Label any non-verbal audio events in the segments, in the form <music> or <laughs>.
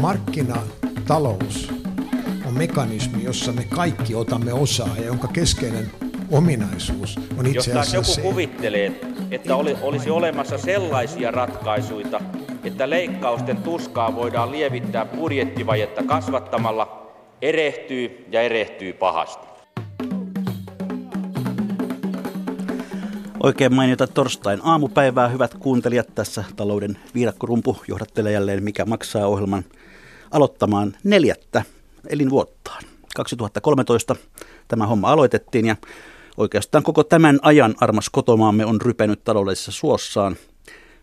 Markkinatalous on mekanismi, jossa me kaikki otamme osaa ja jonka keskeinen ominaisuus on itse Jos asiassa taas joku se, kuvittelee, että oli, olisi olemassa sellaisia ratkaisuja, että leikkausten tuskaa voidaan lievittää budjettivajetta kasvattamalla, erehtyy ja erehtyy pahasti. Oikein mainiota torstain aamupäivää, hyvät kuuntelijat. Tässä talouden viidakkorumpu johdattelee jälleen Mikä maksaa ohjelman aloittamaan neljättä elinvuottaan. 2013 tämä homma aloitettiin ja oikeastaan koko tämän ajan armas kotomaamme on rypenyt taloudellisessa suossaan.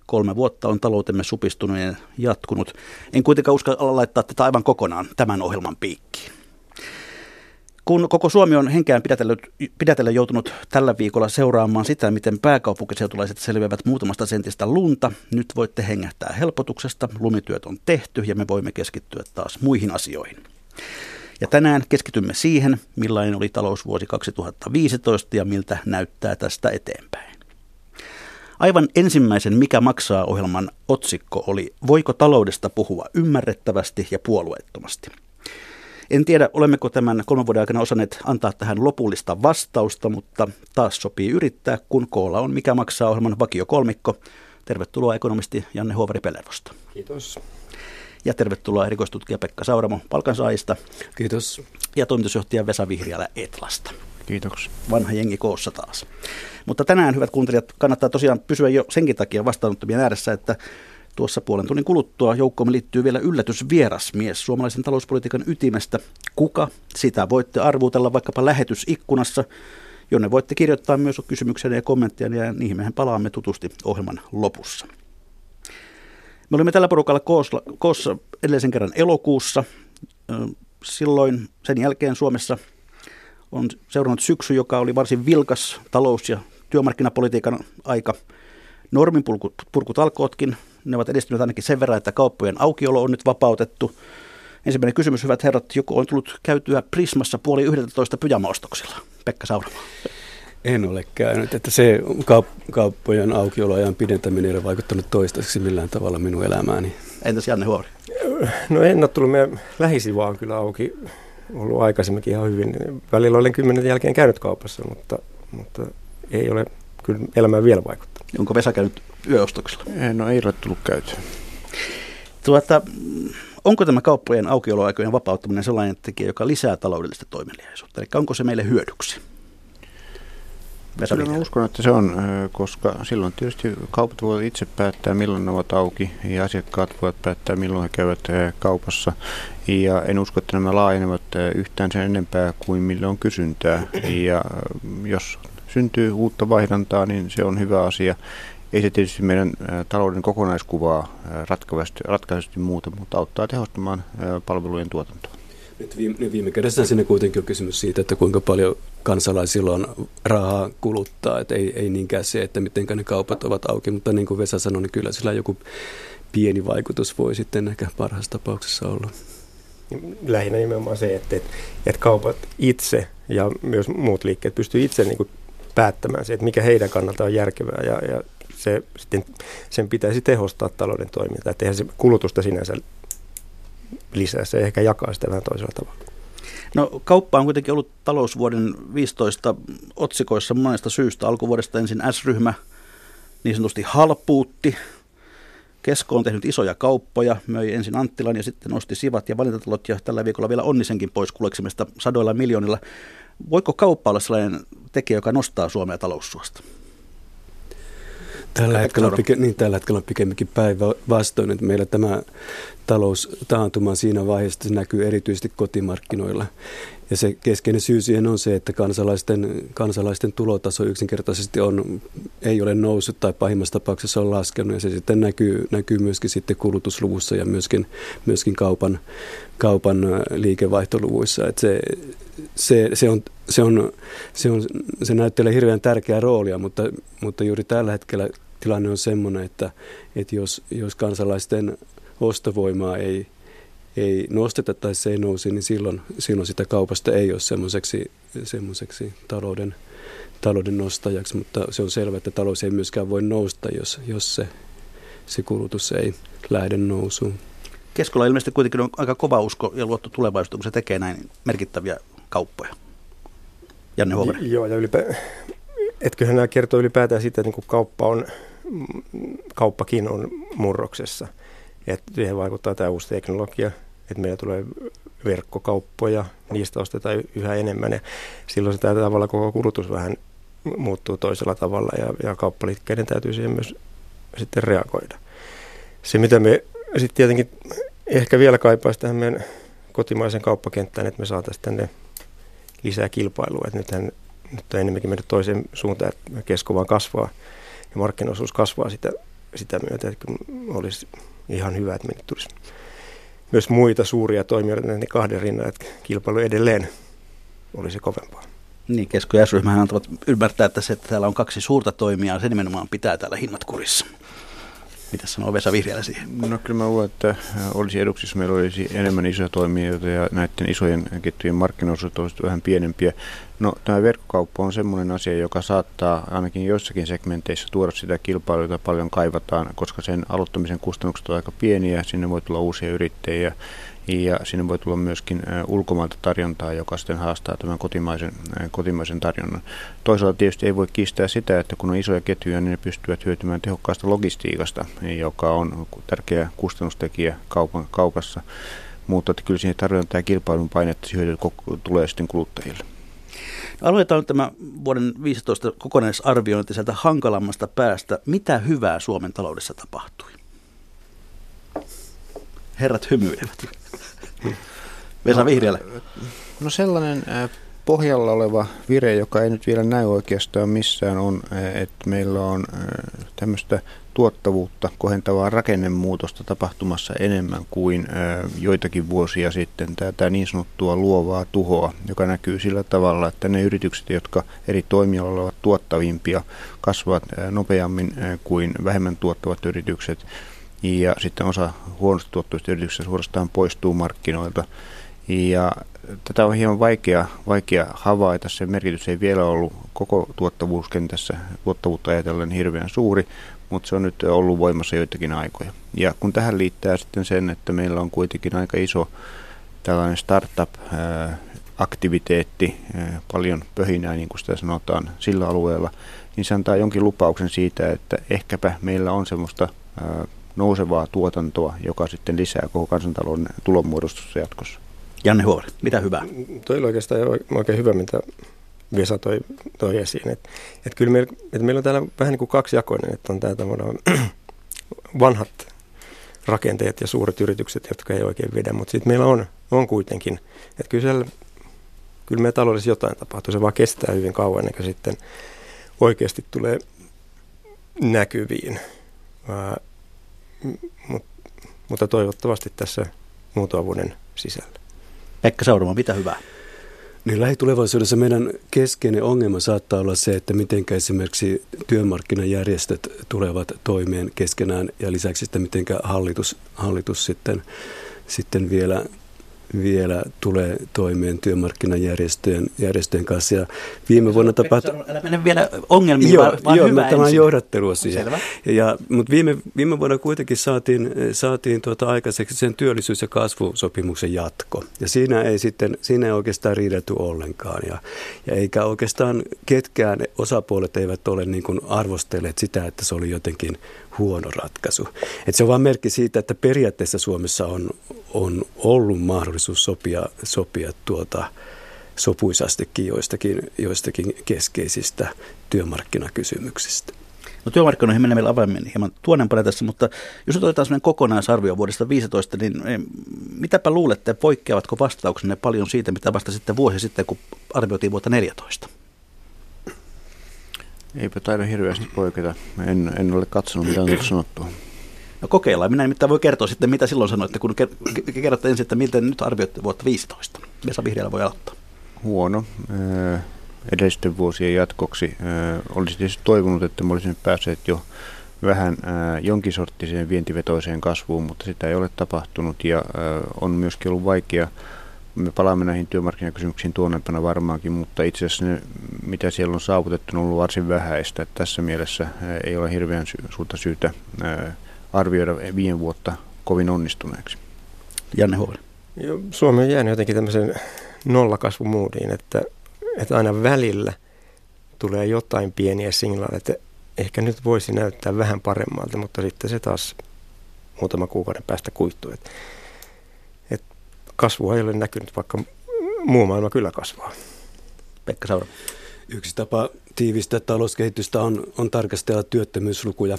Kolme vuotta on taloutemme supistunut ja jatkunut. En kuitenkaan uskalla laittaa tätä aivan kokonaan tämän ohjelman piikkiin. Kun koko Suomi on henkeään pidätellä joutunut tällä viikolla seuraamaan sitä, miten pääkaupunkiseutulaiset selviävät muutamasta sentistä lunta, nyt voitte hengähtää helpotuksesta. Lumityöt on tehty ja me voimme keskittyä taas muihin asioihin. Ja tänään keskitymme siihen, millainen oli talousvuosi 2015 ja miltä näyttää tästä eteenpäin. Aivan ensimmäisen Mikä maksaa ohjelman otsikko oli Voiko taloudesta puhua ymmärrettävästi ja puolueettomasti – en tiedä, olemmeko tämän kolmen vuoden aikana osanneet antaa tähän lopullista vastausta, mutta taas sopii yrittää, kun koolla on Mikä maksaa ohjelman vakio kolmikko. Tervetuloa ekonomisti Janne Huovari Pellervosta. Kiitos. Ja tervetuloa erikoistutkija Pekka Sauramo palkansaajista. Kiitos. Ja toimitusjohtaja Vesa Vihriälä Etlasta. Kiitos. Vanha jengi koossa taas. Mutta tänään, hyvät kuuntelijat, kannattaa tosiaan pysyä jo senkin takia vastaanottomien ääressä, että Tuossa puolen tunnin kuluttua joukkoomme liittyy vielä yllätysvierasmies suomalaisen talouspolitiikan ytimestä. Kuka? Sitä voitte arvuutella vaikkapa lähetysikkunassa, jonne voitte kirjoittaa myös kysymyksiä ja kommentteja, ja niihin mehän palaamme tutusti ohjelman lopussa. Me olimme tällä porukalla koossa, koossa edellisen kerran elokuussa. Silloin sen jälkeen Suomessa on seurannut syksy, joka oli varsin vilkas talous- ja työmarkkinapolitiikan aika. Norminpurkutalkootkin ne ovat edistyneet ainakin sen verran, että kauppojen aukiolo on nyt vapautettu. Ensimmäinen kysymys, hyvät herrat, joku on tullut käytyä Prismassa puoli 11 pyjamaostoksilla. Pekka Sauramo. En ole käynyt, että se kaup- kauppojen aukioloajan pidentäminen ei ole vaikuttanut toistaiseksi millään tavalla minun elämääni. Entäs Janne Huori? No en ole tullut, meidän lähisivu on kyllä auki ollut aikaisemminkin ihan hyvin. Välillä olen kymmenen jälkeen käynyt kaupassa, mutta, mutta ei ole kyllä elämään vielä vaikuttanut. Onko Vesa käynyt yöostoksilla? No ei ole tullut käytyä. Tuota, onko tämä kauppojen aukioloaikojen vapauttaminen sellainen tekijä, joka lisää taloudellista toimeliaisuutta? Eli onko se meille hyödyksi? Kyllä mä uskon, että se on, koska silloin tietysti kaupat voivat itse päättää, milloin ne ovat auki ja asiakkaat voivat päättää, milloin he käyvät kaupassa. Ja en usko, että nämä laajenevat yhtään sen enempää kuin millä on kysyntää. Ja jos syntyy uutta vaihdantaa, niin se on hyvä asia. Ei se tietysti meidän talouden kokonaiskuvaa ratkaisesti, ratkaisesti muuta, mutta auttaa tehostamaan palvelujen tuotantoa. Nyt viime, viime kädessä sinne kuitenkin on kysymys siitä, että kuinka paljon kansalaisilla on rahaa kuluttaa. Että ei, ei niinkään se, että miten ne kaupat ovat auki, mutta niin kuin Vesa sanoi, niin kyllä sillä joku pieni vaikutus voi sitten ehkä parhaassa tapauksessa olla. Lähinnä nimenomaan se, että, että, että kaupat itse ja myös muut liikkeet pystyy itse niin kuin päättämään se, että mikä heidän kannalta on järkevää ja, ja se, sitten, sen pitäisi tehostaa talouden toimintaa. Että se kulutusta sinänsä lisää, se ehkä jakaa sitä vähän toisella tavalla. No kauppa on kuitenkin ollut talousvuoden 15 otsikoissa monesta syystä. Alkuvuodesta ensin S-ryhmä niin sanotusti halpuutti. Kesko on tehnyt isoja kauppoja, möi ensin Anttilan ja sitten osti Sivat ja valintatalot ja tällä viikolla vielä Onnisenkin pois kuleksimista sadoilla miljoonilla. Voiko kauppa olla sellainen tekijä, joka nostaa Suomea taloussuosta? Tällä hetkellä, on pike, niin, tällä hetkellä on pikemminkin päinvastoin, että meillä tämä taantuma siinä vaiheessa se näkyy erityisesti kotimarkkinoilla. Ja se keskeinen syy siihen on se, että kansalaisten, kansalaisten tulotaso yksinkertaisesti on, ei ole noussut tai pahimmassa tapauksessa on laskenut. Ja se sitten näkyy, näkyy myöskin sitten kulutusluvussa ja myöskin, myöskin kaupan, kaupan liikevaihtoluvuissa. Että se, se, se, on, se, on, se, on, se näyttelee hirveän tärkeää roolia, mutta, mutta juuri tällä hetkellä tilanne on sellainen, että, että jos, jos kansalaisten ostovoimaa ei, ei nosteta tai se ei nousi, niin silloin, silloin sitä kaupasta ei ole semmoiseksi, semmoiseksi talouden, talouden nostajaksi, mutta se on selvää, että talous ei myöskään voi nousta, jos, jos se, se kulutus ei lähde nousuun. Keskolla ilmeisesti kuitenkin on aika kova usko ja luotto tulevaisuuteen, kun se tekee näin merkittäviä kauppoja. Janne Huovinen. Joo, ja ylipä, etköhän nämä kertoo ylipäätään siitä, että niin kauppa on, kauppakin on murroksessa. Että siihen vaikuttaa tämä uusi teknologia, että meillä tulee verkkokauppoja, niistä ostetaan yhä enemmän ja silloin se tavalla koko kulutus vähän muuttuu toisella tavalla ja, ja kauppaliikkeiden täytyy siihen myös sitten reagoida. Se mitä me sitten tietenkin ehkä vielä kaipaisi tähän meidän kotimaisen kauppakenttään, että me saataisiin tänne lisää kilpailua. Että nythän nyt on enemmänkin mennyt toiseen suuntaan, että kesko vaan kasvaa ja markkinaosuus kasvaa sitä, sitä myötä, että olisi ihan hyvä, että meille tulisi myös muita suuria toimijoita niin kahden rinnan, että kilpailu edelleen olisi kovempaa. Niin, kesko- ja antavat ymmärtää, että se, että täällä on kaksi suurta toimijaa, se nimenomaan pitää täällä hinnat kurissa. Mitä sanoo Vesa Vihreällä siihen? No kyllä mä luulen, että olisi eduksi, jos meillä olisi enemmän isoja toimijoita ja näiden isojen ketjujen markkinoisuudet olisivat vähän pienempiä. No tämä verkkokauppa on sellainen asia, joka saattaa ainakin joissakin segmenteissä tuoda sitä kilpailua, jota paljon kaivataan, koska sen aloittamisen kustannukset ovat aika pieniä, sinne voi tulla uusia yrittäjiä ja sinne voi tulla myöskin ulkomailta tarjontaa, joka sitten haastaa tämän kotimaisen, kotimaisen tarjonnan. Toisaalta tietysti ei voi kiistää sitä, että kun on isoja ketjuja, niin ne pystyvät hyötymään tehokkaasta logistiikasta, joka on tärkeä kustannustekijä kaupan, kaupassa. Mutta että kyllä siihen tarvitaan tämä kilpailun paine, että se tulee sitten kuluttajille. Aloitetaan tämä vuoden 15 kokonaisarviointi sieltä hankalammasta päästä. Mitä hyvää Suomen taloudessa tapahtui? Herrat hymyilevät. Vesa no, Vihreällä. No sellainen pohjalla oleva vire, joka ei nyt vielä näy oikeastaan missään, on, että meillä on tämmöistä tuottavuutta kohentavaa rakennemuutosta tapahtumassa enemmän kuin joitakin vuosia sitten. Tätä niin sanottua luovaa tuhoa, joka näkyy sillä tavalla, että ne yritykset, jotka eri toimialoilla ovat tuottavimpia, kasvavat nopeammin kuin vähemmän tuottavat yritykset. Ja sitten osa huonosti tuottavista yrityksistä suorastaan poistuu markkinoilta. Ja tätä on hieman vaikea, vaikea havaita. Se merkitys ei vielä ollut koko tuottavuuskentässä tuottavuutta ajatellen hirveän suuri, mutta se on nyt ollut voimassa joitakin aikoja. Ja kun tähän liittää sitten sen, että meillä on kuitenkin aika iso tällainen startup-aktiviteetti, paljon pöhinää, niin kuin sitä sanotaan, sillä alueella, niin se antaa jonkin lupauksen siitä, että ehkäpä meillä on semmoista nousevaa tuotantoa, joka sitten lisää koko kansantalouden tulonmuodostusta jatkossa. Janne Huori, mitä hyvää? Toi oli oikeastaan oikein hyvä, mitä Vesa toi, toi esiin. Et, et kyllä meillä, et meillä on täällä vähän niin kuin kaksijakoinen, että on tämä <clears throat> vanhat rakenteet ja suuret yritykset, jotka ei oikein vedä, mutta sitten meillä on, on kuitenkin, että kyllä siellä, kyllä meidän taloudessa jotain tapahtuu, se vaan kestää hyvin kauan ennen kuin sitten oikeasti tulee näkyviin. Ää, mutta toivottavasti tässä muutaman vuoden sisällä. Pekka Saurama, mitä hyvää? Niin lähitulevaisuudessa meidän keskeinen ongelma saattaa olla se, että miten esimerkiksi työmarkkinajärjestöt tulevat toimeen keskenään ja lisäksi että miten hallitus, hallitus sitten, sitten vielä vielä tulee toimeen työmarkkinajärjestöjen järjestöjen kanssa. Ja viime vuonna tapahtui... Älä mene vielä ongelmiin, joo, vaan, vaan joo, hyvä tämä on johdattelua siihen. Selvä. Ja, mutta viime, viime vuonna kuitenkin saatiin, saatiin tuota aikaiseksi sen työllisyys- ja kasvusopimuksen jatko. Ja siinä ei sitten, siinä ei oikeastaan riidelty ollenkaan. Ja, ja eikä oikeastaan ketkään osapuolet eivät ole niin kuin arvostelleet sitä, että se oli jotenkin huono ratkaisu. Et se on vain merkki siitä, että periaatteessa Suomessa on, on ollut mahdollisuus sopia, sopia tuota, sopuisastikin joistakin, joistakin keskeisistä työmarkkinakysymyksistä. No työmarkkinoihin mennään vielä avaimen hieman tuonnempana tässä, mutta jos otetaan sellainen kokonaisarvio vuodesta 15, niin eh, mitäpä luulette, poikkeavatko vastauksenne paljon siitä, mitä vastasitte vuosi sitten, kun arvioitiin vuotta 14? Eipä taida hirveästi poiketa. En, en ole katsonut, mitä on <clears throat> sanottu. No kokeillaan. Minä nimittäin voi kertoa sitten, mitä silloin sanoitte, kun kerrotte ensin, että miten nyt arvioitte vuotta 15. Vesa Vihreällä voi aloittaa. Huono. Edellisten vuosien jatkoksi olisi tietysti toivonut, että me olisimme päässeet jo vähän jonkin sorttiseen vientivetoiseen kasvuun, mutta sitä ei ole tapahtunut ja on myöskin ollut vaikea me palaamme näihin työmarkkinakysymyksiin tuonnempana varmaankin, mutta itse asiassa ne, mitä siellä on saavutettu, on ollut varsin vähäistä. Että tässä mielessä ei ole hirveän sy- suurta syytä arvioida viime vuotta kovin onnistuneeksi. Janne Huoli. Suomi on jäänyt jotenkin tämmöisen nollakasvumuudiin, että, että aina välillä tulee jotain pieniä signaaleja, että ehkä nyt voisi näyttää vähän paremmalta, mutta sitten se taas muutama kuukauden päästä kuittuu. Että kasvua ei ole näkynyt, vaikka muu maailma kyllä kasvaa. Pekka Saura. Yksi tapa tiivistää talouskehitystä on, on tarkastella työttömyyslukuja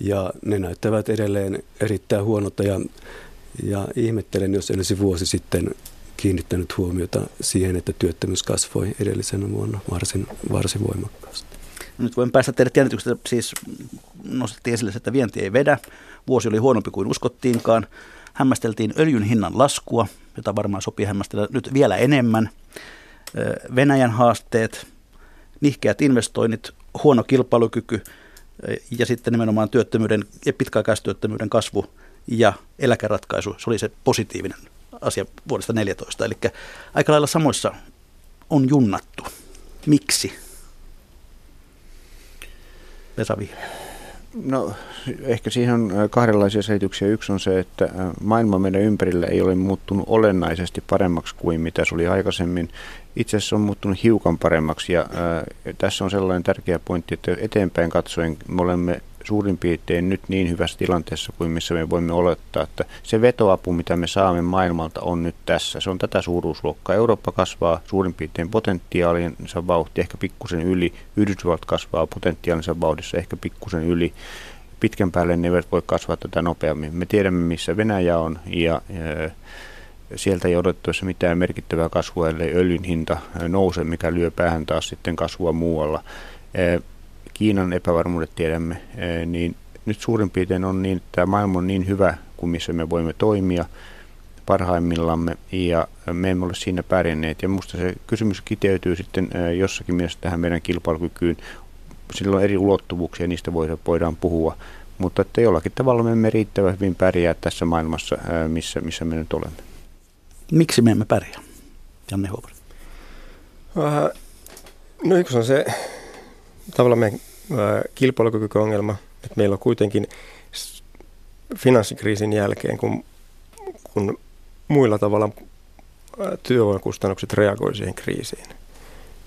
ja ne näyttävät edelleen erittäin huonolta ja, ja ihmettelen, jos olisi vuosi sitten kiinnittänyt huomiota siihen, että työttömyys kasvoi edellisenä vuonna varsin, varsin voimakkaasti. Nyt voin päästä teille jännityksestä, siis nostettiin esille, että vienti ei vedä. Vuosi oli huonompi kuin uskottiinkaan. Hämmästeltiin öljyn hinnan laskua, jota varmaan sopii hämmästellä nyt vielä enemmän. Venäjän haasteet, nihkeät investoinnit, huono kilpailukyky ja sitten nimenomaan työttömyyden ja pitkäaikaistyöttömyyden kasvu ja eläkeratkaisu. Se oli se positiivinen asia vuodesta 2014. Eli aika lailla samoissa on junnattu. Miksi? Vesa Vihreä. No ehkä siihen on kahdenlaisia selityksiä. Yksi on se, että maailma meidän ympärillä ei ole muuttunut olennaisesti paremmaksi kuin mitä se oli aikaisemmin. Itse asiassa on muuttunut hiukan paremmaksi ja ää, tässä on sellainen tärkeä pointti, että eteenpäin katsoen me olemme suurin piirtein nyt niin hyvässä tilanteessa kuin missä me voimme olettaa, että se vetoapu, mitä me saamme maailmalta, on nyt tässä. Se on tätä suuruusluokkaa. Eurooppa kasvaa suurin piirtein potentiaalinsa vauhti, ehkä pikkusen yli. Yhdysvallat kasvaa potentiaalinsa vauhdissa ehkä pikkusen yli. Pitkän päälle ne eivät voi kasvaa tätä nopeammin. Me tiedämme, missä Venäjä on ja, sieltä ei odottaisi mitään merkittävää kasvua, ellei öljyn hinta nouse, mikä lyö päähän taas sitten kasvua muualla. Kiinan epävarmuudet tiedämme, eh, niin nyt suurin piirtein on niin, että tämä maailma on niin hyvä kuin missä me voimme toimia parhaimmillamme ja me emme ole siinä pärjänneet. Ja minusta se kysymys kiteytyy sitten eh, jossakin mielessä tähän meidän kilpailukykyyn. Sillä on eri ulottuvuuksia, niistä voidaan puhua, mutta että jollakin tavalla me emme riittävän hyvin pärjää tässä maailmassa, eh, missä, missä me nyt olemme. Miksi me emme pärjää? Janne Huopari. No yksi on se tavallaan meidän kilpailukykyongelma, että meillä on kuitenkin finanssikriisin jälkeen, kun, kun muilla tavalla työvoimakustannukset reagoi siihen kriisiin.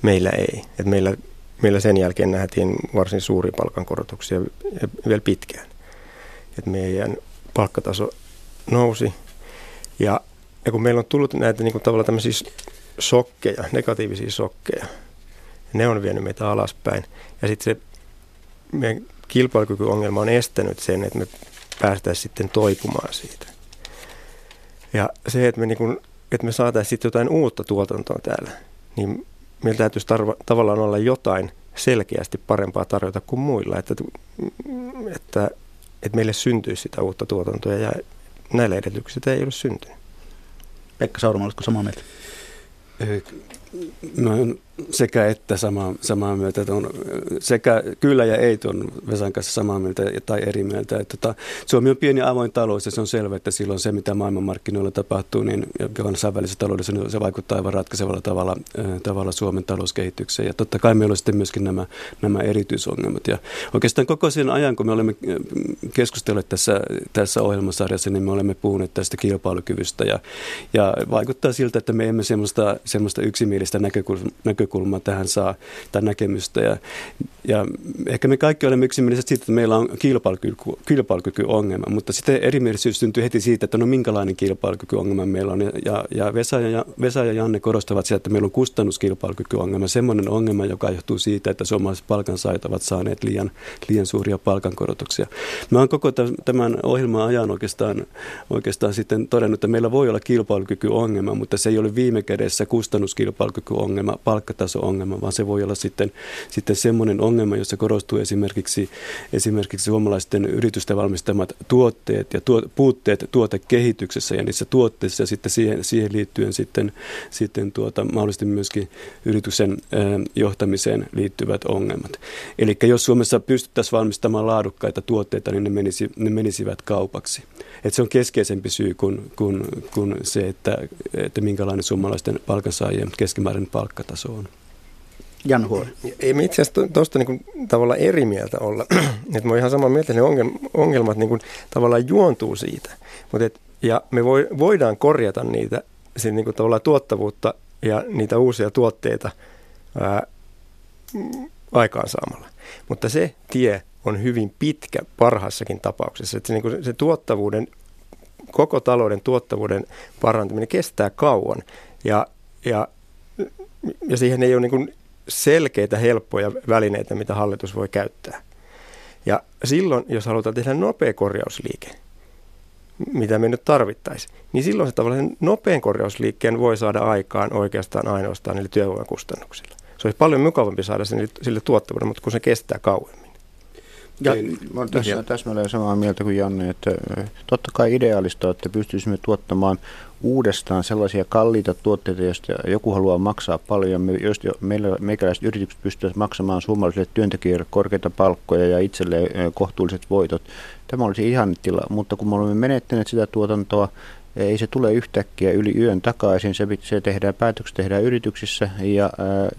Meillä ei. Et meillä, meillä sen jälkeen nähtiin varsin suuri palkankorotuksia ja vielä pitkään. Et meidän palkkataso nousi ja, ja kun meillä on tullut näitä niin kuin tavallaan tämmöisiä shokkeja, negatiivisia shokkeja, ne on vienyt meitä alaspäin. Ja sitten se meidän kilpailukykyongelma on estänyt sen, että me päästäisiin sitten toipumaan siitä. Ja se, että me, niin kun, että me saataisiin sitten jotain uutta tuotantoa täällä, niin meillä täytyisi tarva, tavallaan olla jotain selkeästi parempaa tarjota kuin muilla, että, että, että meille syntyisi sitä uutta tuotantoa ja näillä edellytyksillä ei ole syntynyt. Pekka Saurama, oletko samaa mieltä? Mä sekä että samaa, samaa mieltä. On sekä kyllä ja ei tuon Vesan kanssa samaa mieltä tai eri mieltä. Että tota, Suomi on pieni avoin talous ja se on selvä, että silloin se, mitä maailmanmarkkinoilla tapahtuu, niin kansainvälisessä taloudessa niin se vaikuttaa aivan ratkaisevalla tavalla, tavalla Suomen talouskehitykseen. Ja totta kai meillä on sitten myöskin nämä, nämä erityisongelmat. Ja oikeastaan koko sen ajan, kun me olemme keskustelleet tässä, tässä ohjelmasarjassa, niin me olemme puhuneet tästä kilpailukyvystä. Ja, ja vaikuttaa siltä, että me emme semmoista, semmoista yksimielistä näkökulmaa näkökulmaa tähän saa, tai näkemystä. Ja, ja ehkä me kaikki olemme yksimieliset siitä, että meillä on kilpailukyky, kilpailukykyongelma, mutta sitten erimielisyys syntyy heti siitä, että no minkälainen kilpailukykyongelma meillä on. Ja, ja, Vesa, ja Vesa ja Janne korostavat sitä, että meillä on kustannuskilpailukykyongelma, semmoinen ongelma, joka johtuu siitä, että suomalaiset palkansaajat ovat saaneet liian, liian suuria palkankorotuksia. Mä oon koko tämän ohjelman ajan oikeastaan, oikeastaan sitten todennut, että meillä voi olla kilpailukykyongelma, mutta se ei ole viime kädessä kustannuskilpailukykyongelma, palkkataso-ongelma, vaan se voi olla sitten, sitten semmoinen ongelma, jossa korostuu esimerkiksi, esimerkiksi suomalaisten yritysten valmistamat tuotteet ja tuo, puutteet tuotekehityksessä ja niissä tuotteissa ja sitten siihen, siihen liittyen sitten, sitten tuota, mahdollisesti myöskin yrityksen johtamiseen liittyvät ongelmat. Eli jos Suomessa pystyttäisiin valmistamaan laadukkaita tuotteita, niin ne, menisi, ne menisivät kaupaksi. Et se on keskeisempi syy kuin, kuin, kuin se, että, että minkälainen suomalaisten palkansaajien keskimääräinen palkkataso on. Jan Huori. Ei me itse asiassa tuosta niin tavallaan eri mieltä olla. <clears throat> että mä oon ihan samaa mieltä, että ne ongelmat niin kuin, tavallaan juontuu siitä. Mutta et, ja me voidaan korjata niitä, niin kuin tavallaan tuottavuutta ja niitä uusia tuotteita ää, aikaansaamalla. Mutta se tie on hyvin pitkä parhaassakin tapauksessa. Että se, niin kuin se tuottavuuden, koko talouden tuottavuuden parantaminen kestää kauan ja, ja, ja siihen ei ole niin selkeitä, helppoja välineitä, mitä hallitus voi käyttää. Ja silloin, jos halutaan tehdä nopea korjausliike, mitä me nyt tarvittaisiin, niin silloin se tavallaan nopean korjausliikkeen voi saada aikaan oikeastaan ainoastaan niille työvoimakustannuksilla. Se olisi paljon mukavampi saada sen sille tuottavuudelle, mutta kun se kestää kauemmin. Ja, niin, mä olen tässä täsmälleen samaa mieltä kuin Janne, että totta kai ideaalista, että pystyisimme tuottamaan uudestaan sellaisia kalliita tuotteita, joista joku haluaa maksaa paljon. Me, jos jo, meillä, meikäläiset yritykset pystyvät maksamaan suomalaisille työntekijöille korkeita palkkoja ja itselleen kohtuulliset voitot. Tämä olisi ihan tila, mutta kun me olemme menettäneet sitä tuotantoa, ei se tule yhtäkkiä yli yön takaisin, se, se tehdään, päätökset tehdään yrityksissä ja ää,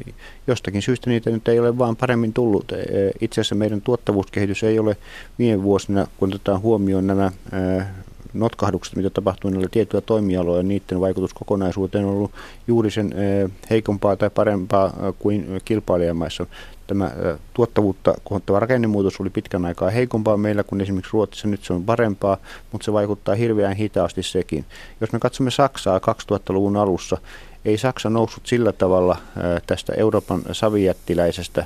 jostakin syystä niitä nyt ei ole vaan paremmin tullut. Itse asiassa meidän tuottavuuskehitys ei ole viime vuosina, kun otetaan huomioon nämä ää, notkahdukset, mitä tapahtuu näillä tietyillä toimialoilla, niiden vaikutus kokonaisuuteen on ollut juuri sen heikompaa tai parempaa kuin kilpailijamaissa. Tämä tuottavuutta kohottava rakennemuutos oli pitkän aikaa heikompaa meillä kuin esimerkiksi Ruotsissa, nyt se on parempaa, mutta se vaikuttaa hirveän hitaasti sekin. Jos me katsomme Saksaa 2000-luvun alussa, ei Saksa noussut sillä tavalla tästä Euroopan savijättiläisestä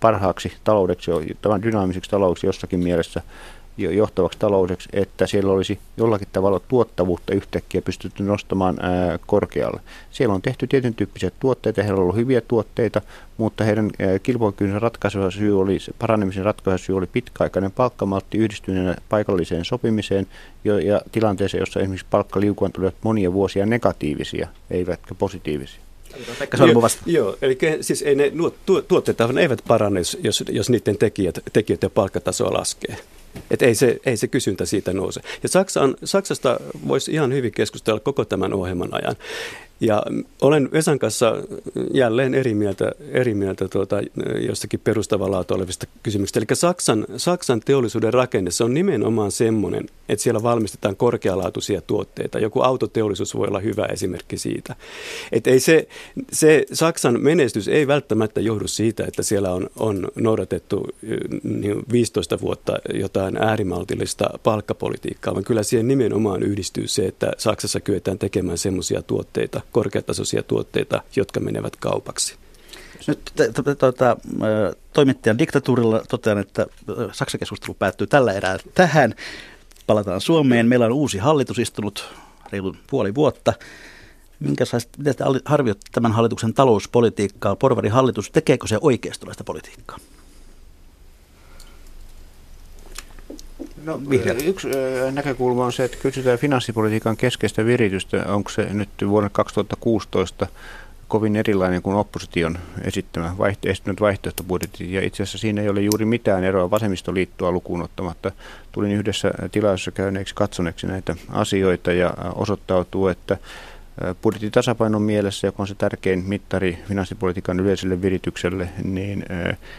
parhaaksi taloudeksi, tämän dynaamiseksi taloudeksi jossakin mielessä johtavaksi taloudeksi, että siellä olisi jollakin tavalla tuottavuutta yhtäkkiä pystytty nostamaan ää, korkealle. Siellä on tehty tietyn tyyppisiä tuotteita, heillä on ollut hyviä tuotteita, mutta heidän kilpailukyvyn ratkaisuva syy oli, paranemisen ratkaisuva syy oli pitkäaikainen palkkamaltti yhdistyneenä paikalliseen sopimiseen jo, ja tilanteeseen, jossa esimerkiksi palkkaliukuant olivat monia vuosia negatiivisia, eivätkä positiivisia. Pekka joo, joo, eli siis ei ne, tuotteet eivät parane, jos, jos niiden tekijät, tekijät ja palkkatasoa laskee. Että ei se, ei se kysyntä siitä nouse. Ja Saksan, Saksasta voisi ihan hyvin keskustella koko tämän ohjelman ajan. Ja olen Vesan kanssa jälleen eri mieltä, eri mieltä tuota, jostakin perustavaa olevista kysymyksistä. Eli Saksan, Saksan teollisuuden rakenne, se on nimenomaan semmoinen, että siellä valmistetaan korkealaatuisia tuotteita. Joku autoteollisuus voi olla hyvä esimerkki siitä. Että ei se, se Saksan menestys ei välttämättä johdu siitä, että siellä on, on noudatettu niin 15 vuotta jotain äärimaltillista palkkapolitiikkaa, vaan kyllä siihen nimenomaan yhdistyy se, että Saksassa kyetään tekemään semmoisia tuotteita, korkeatasoisia tuotteita, jotka menevät kaupaksi. Nyt tuota, toimittajan diktatuurilla totean, että Saksan keskustelu päättyy tällä erää tähän. Palataan Suomeen. Meillä on uusi hallitus istunut reilun puoli vuotta. Miten te tämän hallituksen talouspolitiikkaa? Porvari hallitus, tekeekö se oikeistolaista politiikkaa? No, yksi näkökulma on se, että kysytään finanssipolitiikan keskeistä viritystä. Onko se nyt vuonna 2016 kovin erilainen kuin opposition esittämä vaihto, esittänyt vaihtoehtobudjetti. Ja itse asiassa siinä ei ole juuri mitään eroa vasemmistoliittoa lukuun ottamatta. Tulin yhdessä tilaisuudessa käyneeksi katsoneeksi näitä asioita ja osoittautuu, että budjettitasapainon mielessä, joka on se tärkein mittari finanssipolitiikan yleiselle viritykselle, niin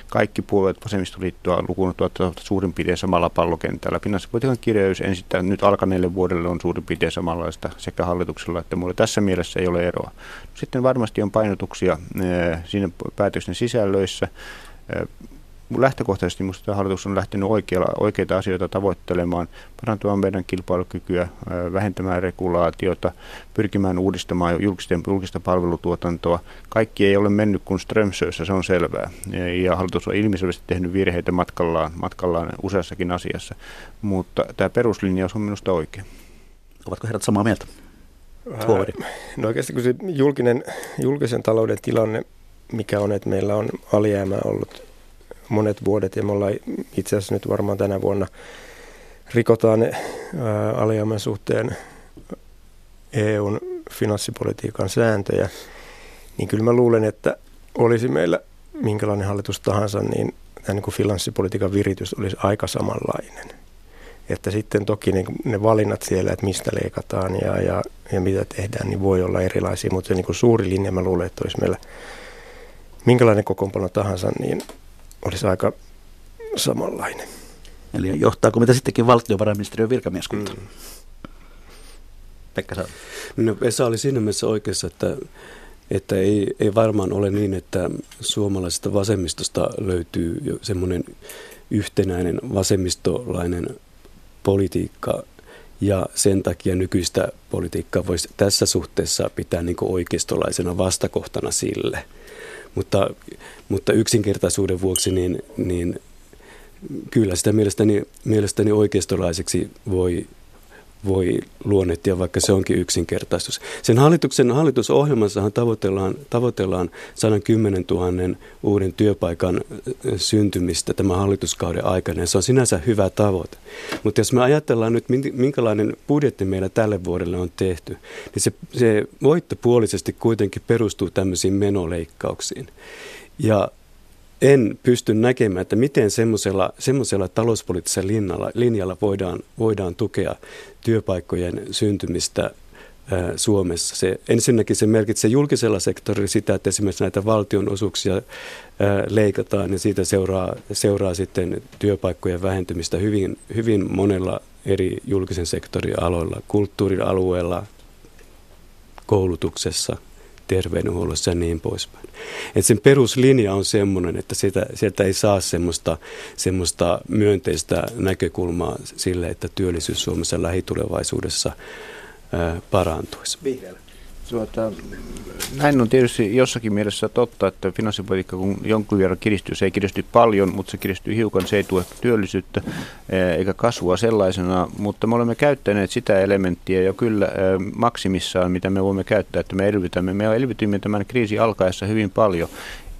kaikki puolueet vasemmistoliittoa lukuun ottavat suurin piirtein samalla pallokentällä. Finanssipolitiikan kirjaus ensin nyt alkaneelle vuodelle on suurin piirtein samanlaista sekä hallituksella että muilla. Tässä mielessä ei ole eroa. Sitten varmasti on painotuksia siinä päätöksen sisällöissä lähtökohtaisesti minusta hallitus on lähtenyt oikeilla, oikeita asioita tavoittelemaan, parantamaan meidän kilpailukykyä, vähentämään regulaatiota, pyrkimään uudistamaan julkisten, julkista palvelutuotantoa. Kaikki ei ole mennyt kuin Strömsössä, se on selvää. Ja hallitus on ilmiselvästi tehnyt virheitä matkallaan, matkallaan useassakin asiassa, mutta tämä peruslinjaus on minusta oikein. Ovatko herrat samaa mieltä? No oikeasti kun se julkinen, julkisen talouden tilanne, mikä on, että meillä on alijäämä ollut monet vuodet ja me ollaan itse asiassa nyt varmaan tänä vuonna rikotaan alijäämän suhteen EUn finanssipolitiikan sääntöjä, niin kyllä mä luulen, että olisi meillä minkälainen hallitus tahansa, niin tämä niin kuin finanssipolitiikan viritys olisi aika samanlainen. Että sitten toki ne, ne valinnat siellä, että mistä leikataan ja, ja, ja mitä tehdään, niin voi olla erilaisia, mutta se niin kuin suuri linja mä luulen, että olisi meillä minkälainen kokoonpano tahansa, niin olisi aika samanlainen. Eli johtaako mitä sittenkin valtiovarainministeriön virkamieskunta? Mm. Pekka Saari. No, Esa oli siinä mielessä oikeassa, että, että ei, ei varmaan ole niin, että suomalaisesta vasemmistosta löytyy semmoinen yhtenäinen vasemmistolainen politiikka ja sen takia nykyistä politiikkaa voisi tässä suhteessa pitää niin oikeistolaisena vastakohtana sille. Mutta, mutta yksinkertaisuuden vuoksi niin, niin kyllä sitä mielestäni, mielestäni oikeistolaiseksi voi voi luonnehtia, vaikka se onkin yksinkertaistus. Sen hallituksen hallitusohjelmassahan tavoitellaan, tavoitellaan 110 000 uuden työpaikan syntymistä tämän hallituskauden aikana, ja se on sinänsä hyvä tavoite. Mutta jos me ajatellaan nyt, minkälainen budjetti meillä tälle vuodelle on tehty, niin se, se voittopuolisesti kuitenkin perustuu tämmöisiin menoleikkauksiin. Ja en pysty näkemään, että miten semmoisella, semmoisella talouspoliittisella linjalla, linjalla voidaan, voidaan tukea työpaikkojen syntymistä Suomessa. Se, ensinnäkin se merkitsee julkisella sektorilla sitä, että esimerkiksi näitä valtionosuuksia leikataan ja siitä seuraa, seuraa sitten työpaikkojen vähentymistä hyvin, hyvin monella eri julkisen sektorin aloilla, kulttuurin alueella, koulutuksessa, terveydenhuollossa ja niin poispäin. Et sen peruslinja on sellainen, että sieltä, sieltä ei saa semmoista, semmoista myönteistä näkökulmaa sille, että työllisyys Suomessa lähitulevaisuudessa ää, parantuisi. Vihreällä. Tuota, näin on tietysti jossakin mielessä totta, että finanssipolitiikka kun jonkun verran kiristyy, se ei kiristy paljon, mutta se kiristyy hiukan, se ei tue työllisyyttä eikä kasvua sellaisena, mutta me olemme käyttäneet sitä elementtiä jo kyllä maksimissaan, mitä me voimme käyttää, että me elvytämme. Me elvytimme tämän kriisin alkaessa hyvin paljon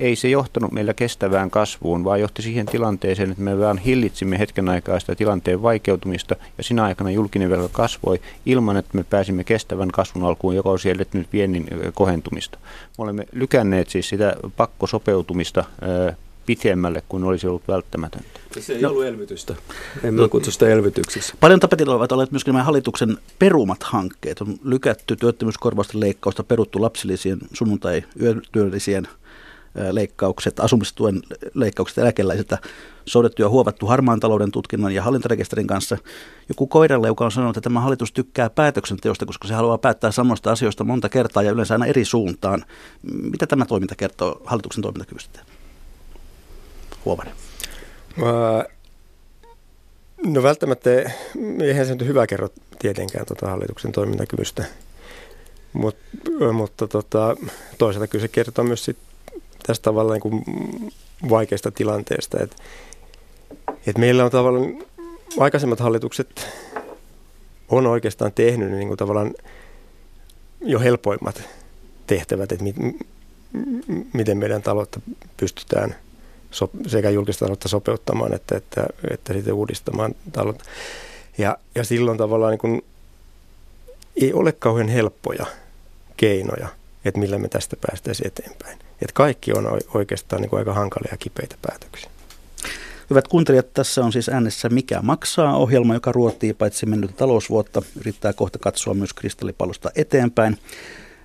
ei se johtanut meillä kestävään kasvuun, vaan johti siihen tilanteeseen, että me vaan hillitsimme hetken aikaa sitä tilanteen vaikeutumista ja sinä aikana julkinen velka kasvoi ilman, että me pääsimme kestävän kasvun alkuun, joka olisi edellyttänyt viennin kohentumista. Me olemme lykänneet siis sitä pakkosopeutumista pitemmälle kuin olisi ollut välttämätöntä. Se ei no. ollut elvytystä. En mä kutsu sitä elvytyksessä. Paljon tapetilla ovat olleet myöskin nämä hallituksen perumat hankkeet. On lykätty työttömyyskorvausten leikkausta, peruttu lapsilisien sunnuntai-yötyöllisien leikkaukset, asumistuen leikkaukset eläkeläisiltä, soudettu ja huovattu harmaan talouden tutkinnon ja hallintarekisterin kanssa. Joku koiralle, joka on sanonut, että tämä hallitus tykkää päätöksenteosta, koska se haluaa päättää samoista asioista monta kertaa ja yleensä aina eri suuntaan. Mitä tämä toiminta kertoo hallituksen toimintakyvystä? Huovanen. No välttämättä, eihän se nyt hyvä kerro tietenkään tuota hallituksen toimintakyvystä, Mut, mutta tota, toisaalta kyllä se kertoo myös sit tästä tavallaan niin vaikeasta tilanteesta. Että, että meillä on tavallaan aikaisemmat hallitukset on oikeastaan tehnyt niin kuin tavallaan jo helpoimmat tehtävät, että mi, miten meidän taloutta pystytään so, sekä julkista taloutta sopeuttamaan että, että, että sitten uudistamaan taloutta. Ja, ja silloin tavallaan niin kuin, ei ole kauhean helppoja keinoja, että millä me tästä päästäisiin eteenpäin. Että kaikki on oikeastaan niin kuin aika hankalia ja kipeitä päätöksiä. Hyvät kuuntelijat, tässä on siis äänessä Mikä maksaa ohjelma, joka ruotii paitsi mennyttä talousvuotta, yrittää kohta katsoa myös kristallipallosta eteenpäin.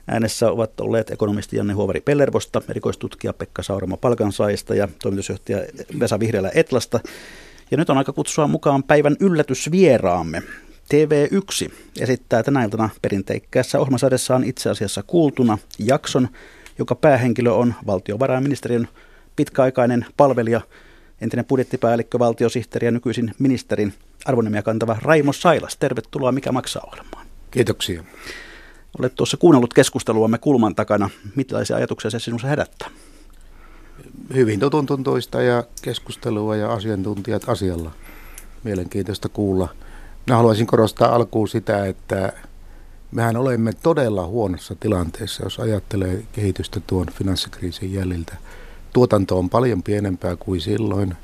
Äänessä ovat olleet ekonomisti Janne Huovari Pellervosta, erikoistutkija Pekka Saurama Palkansaista ja toimitusjohtaja Vesa Vihreälä Etlasta. Ja nyt on aika kutsua mukaan päivän yllätysvieraamme. TV1 esittää tänä iltana perinteikkäässä ohjelmasarjassaan itse asiassa kuultuna jakson, joka päähenkilö on valtiovarainministeriön pitkäaikainen palvelija, entinen budjettipäällikkö, valtiosihteeri ja nykyisin ministerin arvonimiä kantava Raimo Sailas. Tervetuloa Mikä maksaa ohjelmaan. Kiitoksia. Olet tuossa kuunnellut keskusteluamme kulman takana. Millaisia ajatuksia se sinussa herättää? Hyvin totuntuntoista ja keskustelua ja asiantuntijat asialla. Mielenkiintoista kuulla. Mä haluaisin korostaa alkuun sitä, että mehän olemme todella huonossa tilanteessa, jos ajattelee kehitystä tuon finanssikriisin jäljiltä. Tuotanto on paljon pienempää kuin silloin.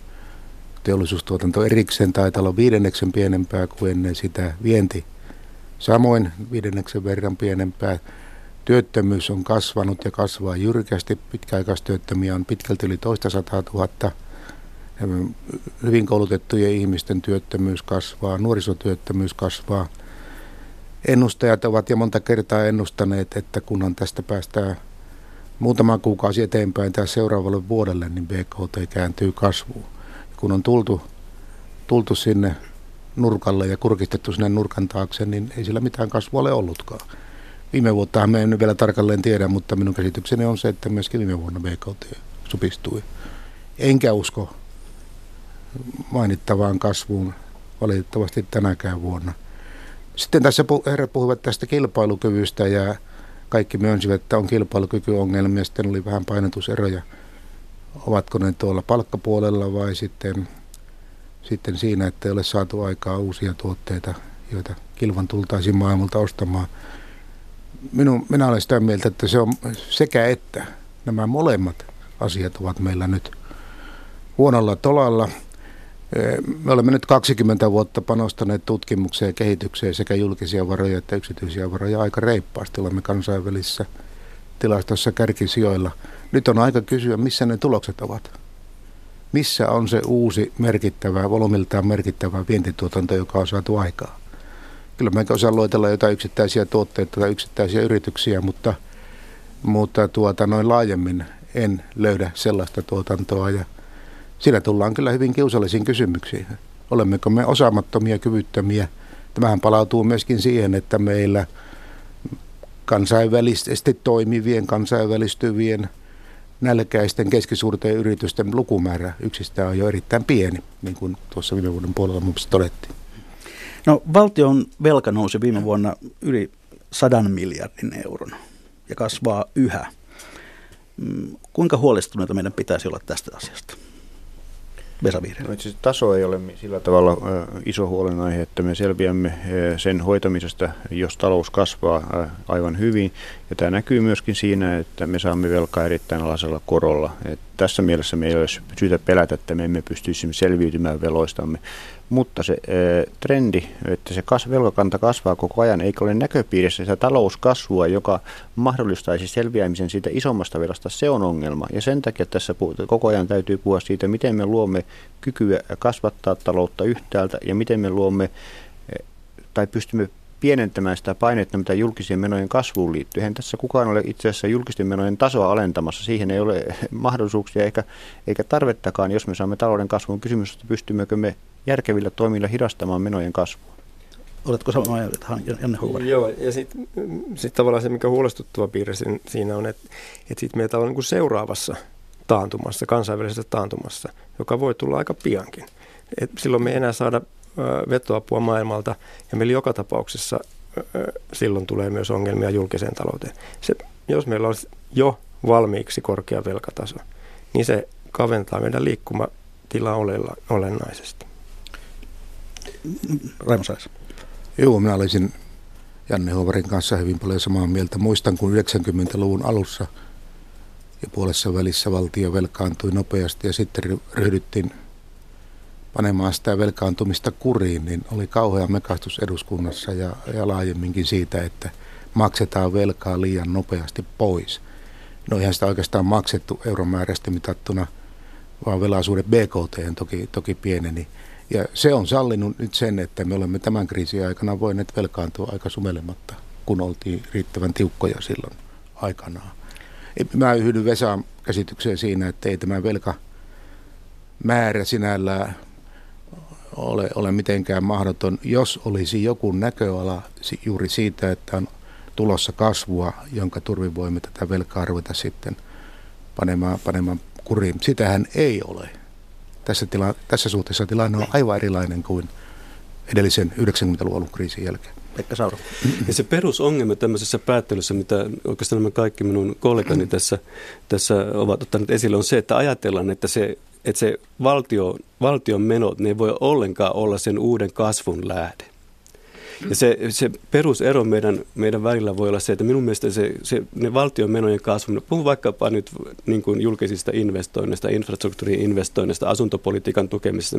Teollisuustuotanto erikseen taitaa olla viidenneksen pienempää kuin ennen sitä. Vienti samoin viidenneksen verran pienempää. Työttömyys on kasvanut ja kasvaa jyrkästi. Pitkäaikaistyöttömiä on pitkälti yli toista sataa tuhatta. Hyvin koulutettujen ihmisten työttömyys kasvaa, nuorisotyöttömyys kasvaa – ennustajat ovat jo monta kertaa ennustaneet, että kunhan tästä päästään muutama kuukausi eteenpäin tai seuraavalle vuodelle, niin BKT kääntyy kasvuun. Kun on tultu, tultu sinne nurkalle ja kurkistettu sinne nurkan taakse, niin ei sillä mitään kasvua ole ollutkaan. Viime vuotta me en vielä tarkalleen tiedä, mutta minun käsitykseni on se, että myöskin viime vuonna BKT supistui. Enkä usko mainittavaan kasvuun valitettavasti tänäkään vuonna. Sitten tässä herrat puhuvat tästä kilpailukyvystä ja kaikki myönsivät, että on kilpailukykyongelmia. Sitten oli vähän painotuseroja. Ovatko ne tuolla palkkapuolella vai sitten, sitten siinä, että ei ole saatu aikaa uusia tuotteita, joita kilvan tultaisiin maailmalta ostamaan. Minun, minä olen sitä mieltä, että se on sekä että nämä molemmat asiat ovat meillä nyt huonolla tolalla – me olemme nyt 20 vuotta panostaneet tutkimukseen ja kehitykseen sekä julkisia varoja että yksityisiä varoja aika reippaasti. Olemme kansainvälisissä tilastossa kärkisijoilla. Nyt on aika kysyä, missä ne tulokset ovat. Missä on se uusi merkittävä, volumiltaan merkittävä vientituotanto, joka on saatu aikaa? Kyllä mä osaan luetella jotain yksittäisiä tuotteita tai yksittäisiä yrityksiä, mutta, mutta tuota, noin laajemmin en löydä sellaista tuotantoa ja Siinä tullaan kyllä hyvin kiusallisiin kysymyksiin. Olemmeko me osaamattomia, kyvyttömiä? Tämähän palautuu myöskin siihen, että meillä kansainvälisesti toimivien, kansainvälistyvien, nälkäisten keskisuurten yritysten lukumäärä yksistään on jo erittäin pieni, niin kuin tuossa viime vuoden puolella muun todettiin. No valtion velka nousi viime vuonna yli sadan miljardin euron ja kasvaa yhä. Mm, kuinka huolestuneita meidän pitäisi olla tästä asiasta? Vesa No itse taso ei ole sillä tavalla iso huolenaihe, että me selviämme sen hoitamisesta, jos talous kasvaa aivan hyvin. Ja tämä näkyy myöskin siinä, että me saamme velkaa erittäin alasella korolla. Et tässä mielessä me ei ole syytä pelätä, että me emme pystyisi selviytymään veloistamme. Mutta se e, trendi, että se kas, velkakanta kasvaa koko ajan, eikä ole näköpiirissä sitä talouskasvua, joka mahdollistaisi selviämisen siitä isommasta velasta, se on ongelma. Ja sen takia tässä koko ajan täytyy puhua siitä, miten me luomme kykyä kasvattaa taloutta yhtäältä ja miten me luomme tai pystymme pienentämään sitä painetta, mitä julkisien menojen kasvuun liittyy. Eihän tässä kukaan ole itse asiassa julkisten menojen tasoa alentamassa. Siihen ei ole <laughs> mahdollisuuksia eikä, eikä tarvettakaan, jos me saamme talouden kasvuun. Kysymys, että pystymmekö me järkevillä toimilla hidastamaan menojen kasvua. Oletko samaa mieltä, Janne Huuvari? Joo, ja sitten sit tavallaan se, mikä huolestuttava piirre siinä on, että, että sitten meitä on niin kuin seuraavassa taantumassa, kansainvälisessä taantumassa, joka voi tulla aika piankin. Et silloin me ei enää saada vetoapua maailmalta ja meillä joka tapauksessa silloin tulee myös ongelmia julkiseen talouteen. Se, jos meillä olisi jo valmiiksi korkea velkataso, niin se kaventaa meidän liikkumatilaa olennaisesti. Raimo Sais. Joo, minä olisin Janne Hovarin kanssa hyvin paljon samaa mieltä. Muistan, kun 90-luvun alussa ja puolessa välissä valtio velkaantui nopeasti ja sitten ryhdyttiin panemaan sitä velkaantumista kuriin, niin oli kauhea mekastus eduskunnassa ja, ja laajemminkin siitä, että maksetaan velkaa liian nopeasti pois. No eihän sitä oikeastaan maksettu euromääräisesti mitattuna, vaan velaisuuden BKT toki, toki pieneni. Ja se on sallinut nyt sen, että me olemme tämän kriisin aikana voineet velkaantua aika sumelematta, kun oltiin riittävän tiukkoja silloin aikanaan. Mä yhdyn Vesaan käsitykseen siinä, että ei tämä velka määrä sinällään ole, ole mitenkään mahdoton, jos olisi joku näköala juuri siitä, että on tulossa kasvua, jonka turvin voimme tätä velkaa ruveta sitten panemaan, panemaan kuriin. Sitähän ei ole. Tässä, tila, tässä suhteessa tilanne on aivan erilainen kuin edellisen 90-luvun kriisin jälkeen. Pekka Sauro. Ja se perusongelma tämmöisessä päättelyssä, mitä oikeastaan nämä kaikki minun kollegani <clears throat> tässä, tässä ovat ottaneet esille, on se, että ajatellaan, että se että se valtio, valtion menot, ne ei voi ollenkaan olla sen uuden kasvun lähde. Ja se, se perusero meidän, meidän välillä voi olla se, että minun mielestä se, se, ne valtion menojen kasvu, puhun vaikkapa nyt niin kuin julkisista investoinneista, infrastruktuurin investoinneista, asuntopolitiikan tukemisesta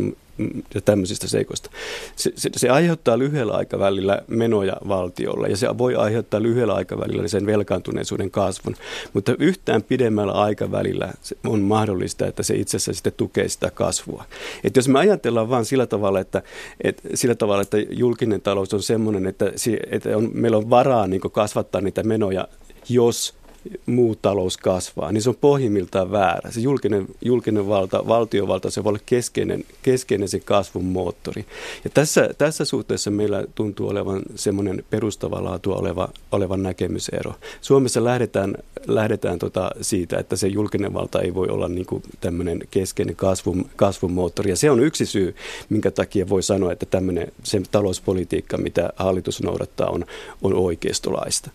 ja tämmöisistä seikoista. Se, se, se aiheuttaa lyhyellä aikavälillä menoja valtiolle ja se voi aiheuttaa lyhyellä aikavälillä sen velkaantuneisuuden kasvun, mutta yhtään pidemmällä aikavälillä on mahdollista, että se itse asiassa sitten tukee sitä kasvua. Et jos me ajatellaan vain sillä tavalla, että, että, sillä tavalla, että julkinen talous on semmoinen, että, että on, meillä on varaa niin kasvattaa niitä menoja, jos muu talous kasvaa, niin se on pohjimmiltaan väärä. Se julkinen, julkinen valta, valtiovalta, se voi olla keskeinen, keskeinen se kasvun moottori. Ja tässä, tässä suhteessa meillä tuntuu olevan semmoinen perustavaa laatua oleva, oleva näkemysero. Suomessa lähdetään, lähdetään tota siitä, että se julkinen valta ei voi olla niin tämmöinen keskeinen kasvun, kasvun moottori. Ja se on yksi syy, minkä takia voi sanoa, että tämmöinen se talouspolitiikka, mitä hallitus noudattaa, on, on oikeistolaista.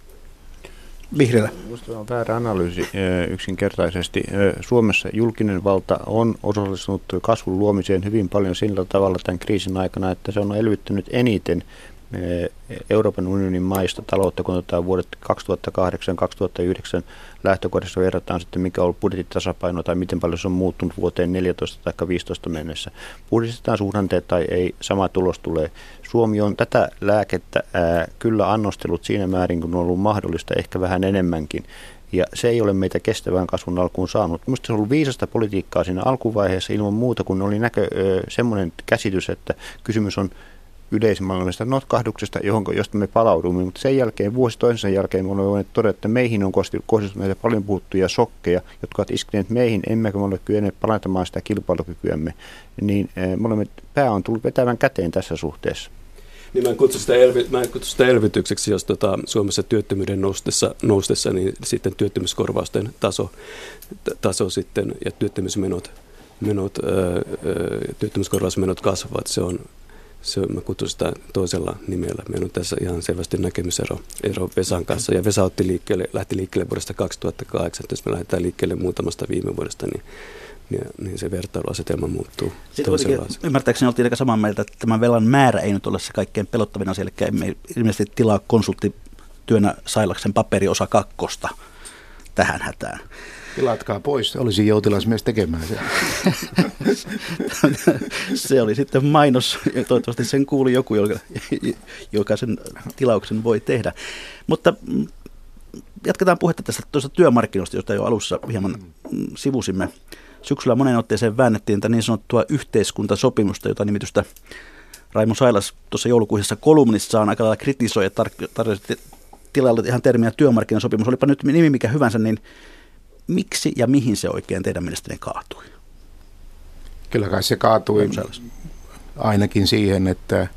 Vihreällä. Minusta on väärä analyysi yksinkertaisesti. Suomessa julkinen valta on osallistunut kasvun luomiseen hyvin paljon sillä tavalla tämän kriisin aikana, että se on elvyttänyt eniten Euroopan unionin maista taloutta, kun otetaan vuodet 2008-2009 lähtökohdassa verrataan sitten, mikä on ollut budjettitasapaino tai miten paljon se on muuttunut vuoteen 14 tai 15 mennessä. Puhdistetaan suhdanteet tai ei, sama tulos tulee. Suomi on tätä lääkettä ää, kyllä annostellut siinä määrin, kun on ollut mahdollista, ehkä vähän enemmänkin. Ja se ei ole meitä kestävään kasvun alkuun saanut. Minusta se on ollut viisasta politiikkaa siinä alkuvaiheessa ilman muuta, kun oli näkö, semmoinen käsitys, että kysymys on yleismaailmallisesta notkahduksesta, johon, josta me palaudumme, mutta sen jälkeen, vuosi toisensa jälkeen, me olemme voineet todeta, että meihin on kohdistunut näitä paljon puhuttuja sokkeja, jotka ovat iskeneet meihin, emmekä me ole kyenneet parantamaan sitä kilpailukykyämme, niin eh, me olemme, pää on tullut vetävän käteen tässä suhteessa. Niin mä en kutsu sitä, elvy, mä en kutsu sitä elvytykseksi, jos tota, Suomessa työttömyyden noustessa, noustessa, niin sitten työttömyyskorvausten taso, taso sitten ja työttömyysmenot menot, öö, työttömyyskorvausmenot kasvavat. Se on mä kutsun sitä toisella nimellä. Meillä on tässä ihan selvästi näkemysero ero Vesan kanssa. Ja Vesa otti liikkeelle, lähti liikkeelle vuodesta 2008. Jos me lähdetään liikkeelle muutamasta viime vuodesta, niin, niin, niin se vertailuasetelma muuttuu toisenlaiseen. Ymmärtääkseni oltiin aika samaa mieltä, että tämän velan määrä ei nyt ole se kaikkein pelottavin asia. Eli emme ilmeisesti tilaa konsulttityönä Sailaksen paperiosa kakkosta tähän hätään. Tilatkaa pois, olisi joutilasmies tekemään se. <laughs> se oli sitten mainos, toivottavasti sen kuuli joku, joka, joka sen tilauksen voi tehdä. Mutta jatketaan puhetta tästä tuosta työmarkkinoista, josta jo alussa hieman mm, sivusimme. Syksyllä monen otteeseen väännettiin tätä niin sanottua yhteiskuntasopimusta, jota nimitystä Raimo Sailas tuossa joulukuisessa kolumnissaan aika lailla kritisoi ja tar- tarjosi tilalle ihan termiä työmarkkinasopimus. Olipa nyt nimi mikä hyvänsä, niin miksi ja mihin se oikein teidän mielestänne kaatui? Kyllä kai se kaatui ainakin siihen, että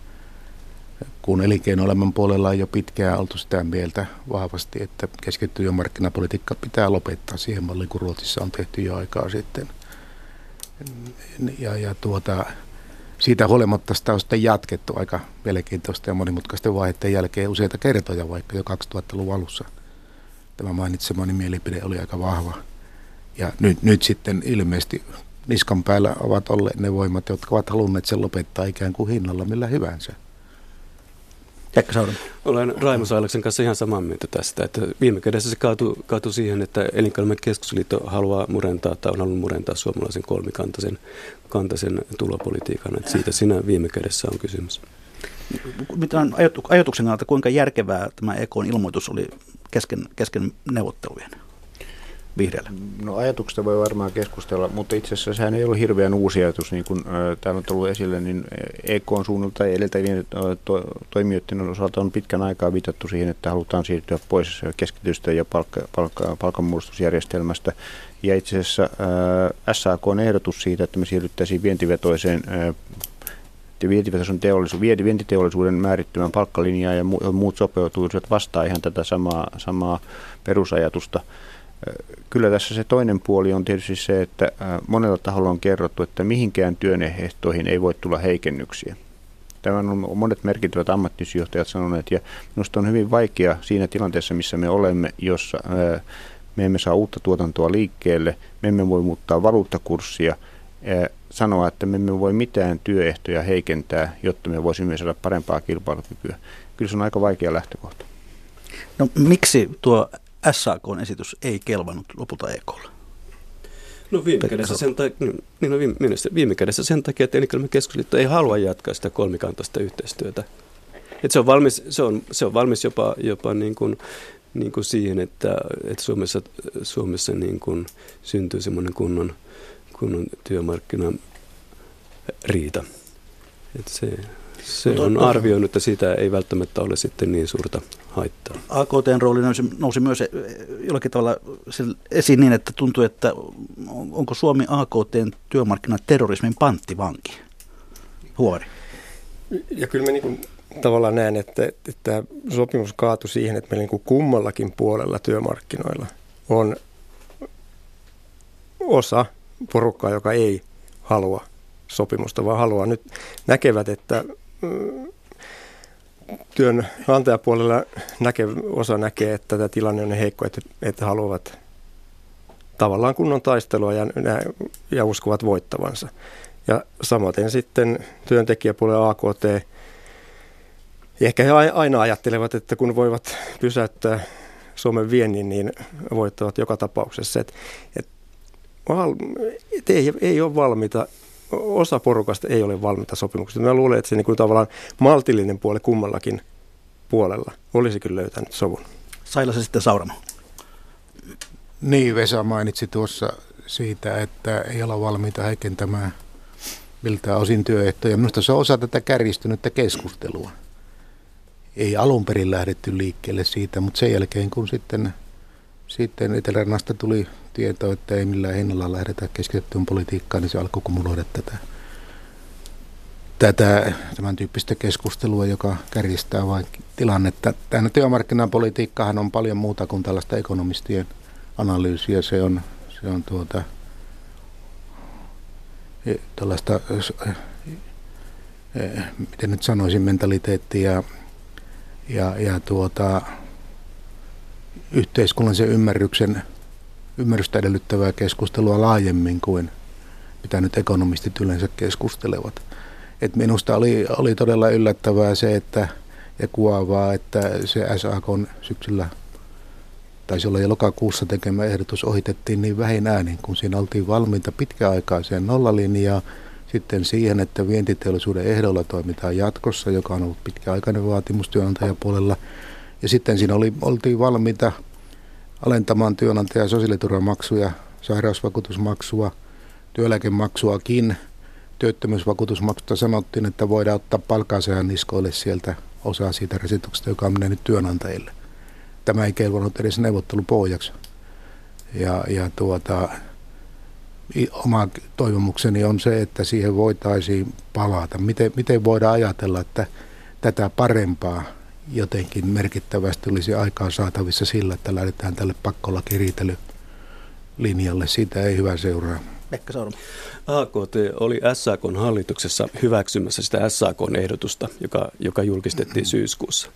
kun elinkeinoelämän puolella on jo pitkään oltu sitä mieltä vahvasti, että keskittyy markkinapolitiikka pitää lopettaa siihen malliin, kun Ruotsissa on tehty jo aikaa sitten. Ja, ja tuota, siitä huolimatta sitä on sitten jatkettu aika mielenkiintoista ja monimutkaisten vaiheiden jälkeen useita kertoja, vaikka jo 2000-luvun alussa – tämä mainitsemani mielipide oli aika vahva. Ja nyt, nyt sitten ilmeisesti niskan päällä ovat olleet ne voimat, jotka ovat halunneet sen lopettaa ikään kuin hinnalla millä hyvänsä. Pekka. Olen Raimo Sailaksen kanssa ihan samaa mieltä tästä, että viime kädessä se kaatui, kaatui siihen, että Elinkeinoelämän keskusliitto haluaa murentaa tai on halunnut murentaa suomalaisen kolmikantaisen kantaisen tulopolitiikan. Että siitä siinä viime kädessä on kysymys. Mitä on ajatuksen kannalta, kuinka järkevää tämä EKn ilmoitus oli kesken, kesken neuvottelujen? vihreällä? No ajatuksesta voi varmaan keskustella, mutta itse asiassa sehän ei ole hirveän uusi ajatus, niin kuin äh, täällä on tullut esille, niin EK on suunnilta edeltävien to, toimijoiden osalta on pitkän aikaa viitattu siihen, että halutaan siirtyä pois keskitystä ja palkka, palkka, palkanmuodostusjärjestelmästä. Ja itse asiassa äh, SAK on ehdotus siitä, että me siirryttäisiin vientivetoiseen äh, vientivetoisen teollisu, vientiteollisuuden määrittämän palkkalinjaa ja muut sopeutuisivat vastaan ihan tätä samaa, samaa perusajatusta. Kyllä tässä se toinen puoli on tietysti se, että monella taholla on kerrottu, että mihinkään työnehtoihin ei voi tulla heikennyksiä. Tämän on monet merkittävät ammattisjohtajat sanoneet, ja minusta on hyvin vaikea siinä tilanteessa, missä me olemme, jossa me emme saa uutta tuotantoa liikkeelle, me emme voi muuttaa valuuttakurssia, sanoa, että me emme voi mitään työehtoja heikentää, jotta me voisimme saada parempaa kilpailukykyä. Kyllä se on aika vaikea lähtökohta. No miksi tuo SAK-esitys ei kelvannut lopulta EKlla? No viime kädessä, sen takia, niin no viime, viime kädessä sen takia, että Elinkeinoelämän keskusliitto ei halua jatkaa sitä kolmikantaista yhteistyötä. Et se, on valmis, se, on, se on valmis jopa, jopa niin kuin, niin kuin siihen, että, että Suomessa, Suomessa niin kuin syntyy semmoinen kunnon kunnon työmarkkina riita. Et se, Se on arvioinut, että siitä ei välttämättä ole sitten niin suurta haittaa. AKTn rooli nousi, nousi myös eh, jollakin tavalla esiin niin, että tuntuu, että onko Suomi AKTn työmarkkinaterrorismin panttivanki? Huori. Ja kyllä mä niin kuin tavallaan näen, että, että sopimus kaatui siihen, että meillä niin kuin kummallakin puolella työmarkkinoilla on osa porukkaa, joka ei halua sopimusta, vaan haluaa nyt näkevät, että mm, työnantajapuolella näke, osa näkee, että tämä tilanne on niin heikko, että, että haluavat tavallaan kunnon taistelua ja, ja uskovat voittavansa. Ja samaten sitten työntekijäpuolella AKT, ehkä he aina ajattelevat, että kun voivat pysäyttää Suomen viennin, niin voittavat joka tapauksessa. Et, et, et ei, ei ole valmiita osa porukasta ei ole valmiita sopimuksesta. Mä luulen, että se niin kuin tavallaan maltillinen puoli kummallakin puolella olisi kyllä löytänyt sovun. Saila se sitten Sauramo. Niin, Vesa mainitsi tuossa siitä, että ei olla valmiita heikentämään miltä osin työehtoja. Minusta se on osa tätä kärjistynyttä keskustelua. Ei alun perin lähdetty liikkeelle siitä, mutta sen jälkeen kun sitten, sitten Etelärannasta tuli tieto, että ei millään hinnalla lähdetä keskitettyyn politiikkaan, niin se alkoi kumuloida tätä, tätä tämän tyyppistä keskustelua, joka kärjistää vain tilannetta. Tämä työmarkkinapolitiikkahan on paljon muuta kuin tällaista ekonomistien analyysiä. Se on, se on tuota, e, tällaista, e, miten nyt sanoisin, mentaliteettia ja, ja tuota, yhteiskunnallisen ymmärryksen ymmärrystä edellyttävää keskustelua laajemmin kuin mitä nyt ekonomistit yleensä keskustelevat. Et minusta oli, oli todella yllättävää se, että ja kuvaavaa, että se SAK syksyllä taisi olla jo lokakuussa tekemä ehdotus ohitettiin niin vähin äänin, kun siinä oltiin valmiita pitkäaikaiseen nollalinjaan, sitten siihen, että vientiteollisuuden ehdolla toimitaan jatkossa, joka on ollut pitkäaikainen vaatimus työnantajapuolella. Ja sitten siinä oli, oltiin valmiita alentamaan työnantajan sosiaaliturvamaksuja, sairausvakuutusmaksua, työeläkemaksuakin. Työttömyysvakuutusmaksusta sanottiin, että voidaan ottaa palkansaajan niskoille sieltä osa siitä rasituksesta, joka on mennyt työnantajille. Tämä ei kelvannut edes neuvottelupohjaksi. Ja, ja tuota, oma toivomukseni on se, että siihen voitaisiin palata. Miten, miten voidaan ajatella, että tätä parempaa jotenkin merkittävästi olisi aikaan saatavissa sillä, että lähdetään tälle linjalle. Siitä ei hyvä seuraa. Pekka. AKT oli SAK hallituksessa hyväksymässä sitä SAK-ehdotusta, joka, joka julkistettiin syyskuussa.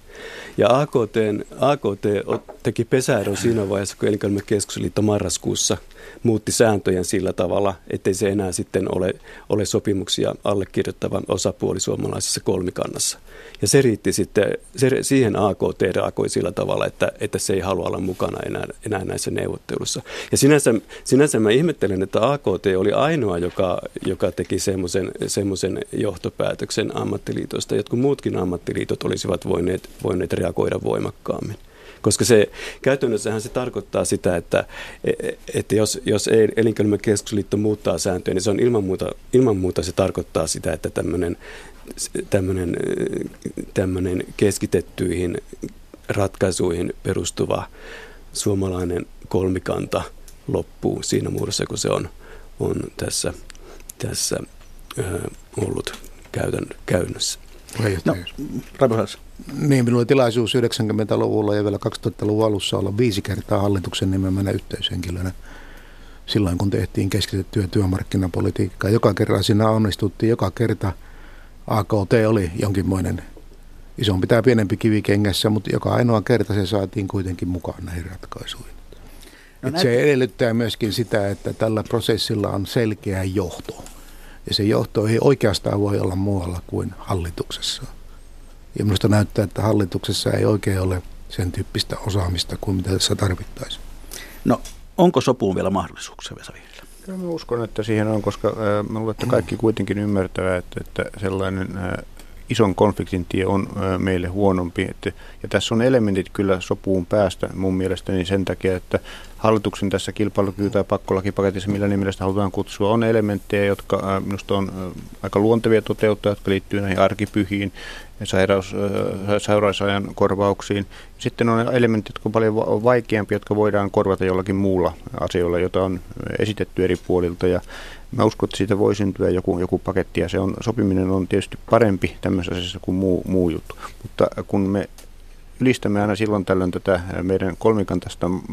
Ja AKT, AKT teki pesäeron siinä vaiheessa, kun Elinkeinoelämän keskusliitto marraskuussa muutti sääntöjen sillä tavalla, ettei se enää sitten ole, ole sopimuksia allekirjoittava osapuoli suomalaisessa kolmikannassa. Ja se riitti sitten, se, siihen AKT reagoi sillä tavalla, että, että se ei halua olla mukana enää, enää näissä neuvotteluissa. Ja sinänsä, sinänsä mä ihmettelen, että AKT oli ainoa, joka, joka teki semmoisen johtopäätöksen ammattiliitosta. Jotkut muutkin ammattiliitot olisivat voineet, voineet reagoida voimakkaammin. Koska se käytännössähän se tarkoittaa sitä, että, että jos, jos elinkeinoelämän keskusliitto muuttaa sääntöjä, niin se on ilman muuta, ilman muuta se tarkoittaa sitä, että tämmöinen, tämmöinen, tämmöinen keskitettyihin ratkaisuihin perustuva suomalainen kolmikanta loppuu siinä muodossa, kun se on, on tässä, tässä ollut käytän, käynnössä. No, niin, minulla oli tilaisuus 90-luvulla ja vielä 2000-luvun alussa olla viisi kertaa hallituksen nimemmänä yhteyshenkilönä silloin, kun tehtiin keskitettyä työmarkkinapolitiikkaa. Joka kerran siinä onnistuttiin, joka kerta AKT oli jonkinmoinen isompi tai pienempi kivikengässä, mutta joka ainoa kerta se saatiin kuitenkin mukaan näihin ratkaisuihin. No näin... Se edellyttää myöskin sitä, että tällä prosessilla on selkeä johto. Ja se johto ei oikeastaan voi olla muualla kuin hallituksessa. Ja minusta näyttää, että hallituksessa ei oikein ole sen tyyppistä osaamista kuin mitä tässä tarvittaisiin. No, onko sopuun vielä mahdollisuuksia, Vesa Vihrilä? Kyllä mä uskon, että siihen on, koska äh, mä luulen, että kaikki kuitenkin ymmärtävät, että, että sellainen äh, ison konfliktin tie on meille huonompi. Että, ja tässä on elementit kyllä sopuun päästä mun mielestäni sen takia, että hallituksen tässä kilpailukyky- tai pakkolakipaketissa, millä nimellä sitä halutaan kutsua, on elementtejä, jotka minusta on aika luontevia toteuttaa, jotka liittyy näihin arkipyhiin, sairaus, sairausajan korvauksiin. Sitten on elementit, jotka ovat paljon vaikeampia, jotka voidaan korvata jollakin muulla asioilla, jota on esitetty eri puolilta. Ja mä uskon, että siitä voi syntyä joku, joku paketti ja se on, sopiminen on tietysti parempi tämmöisessä asiassa kuin muu, muu juttu. Mutta kun me ylistämme aina silloin tällöin tätä meidän kolmikantaista mm,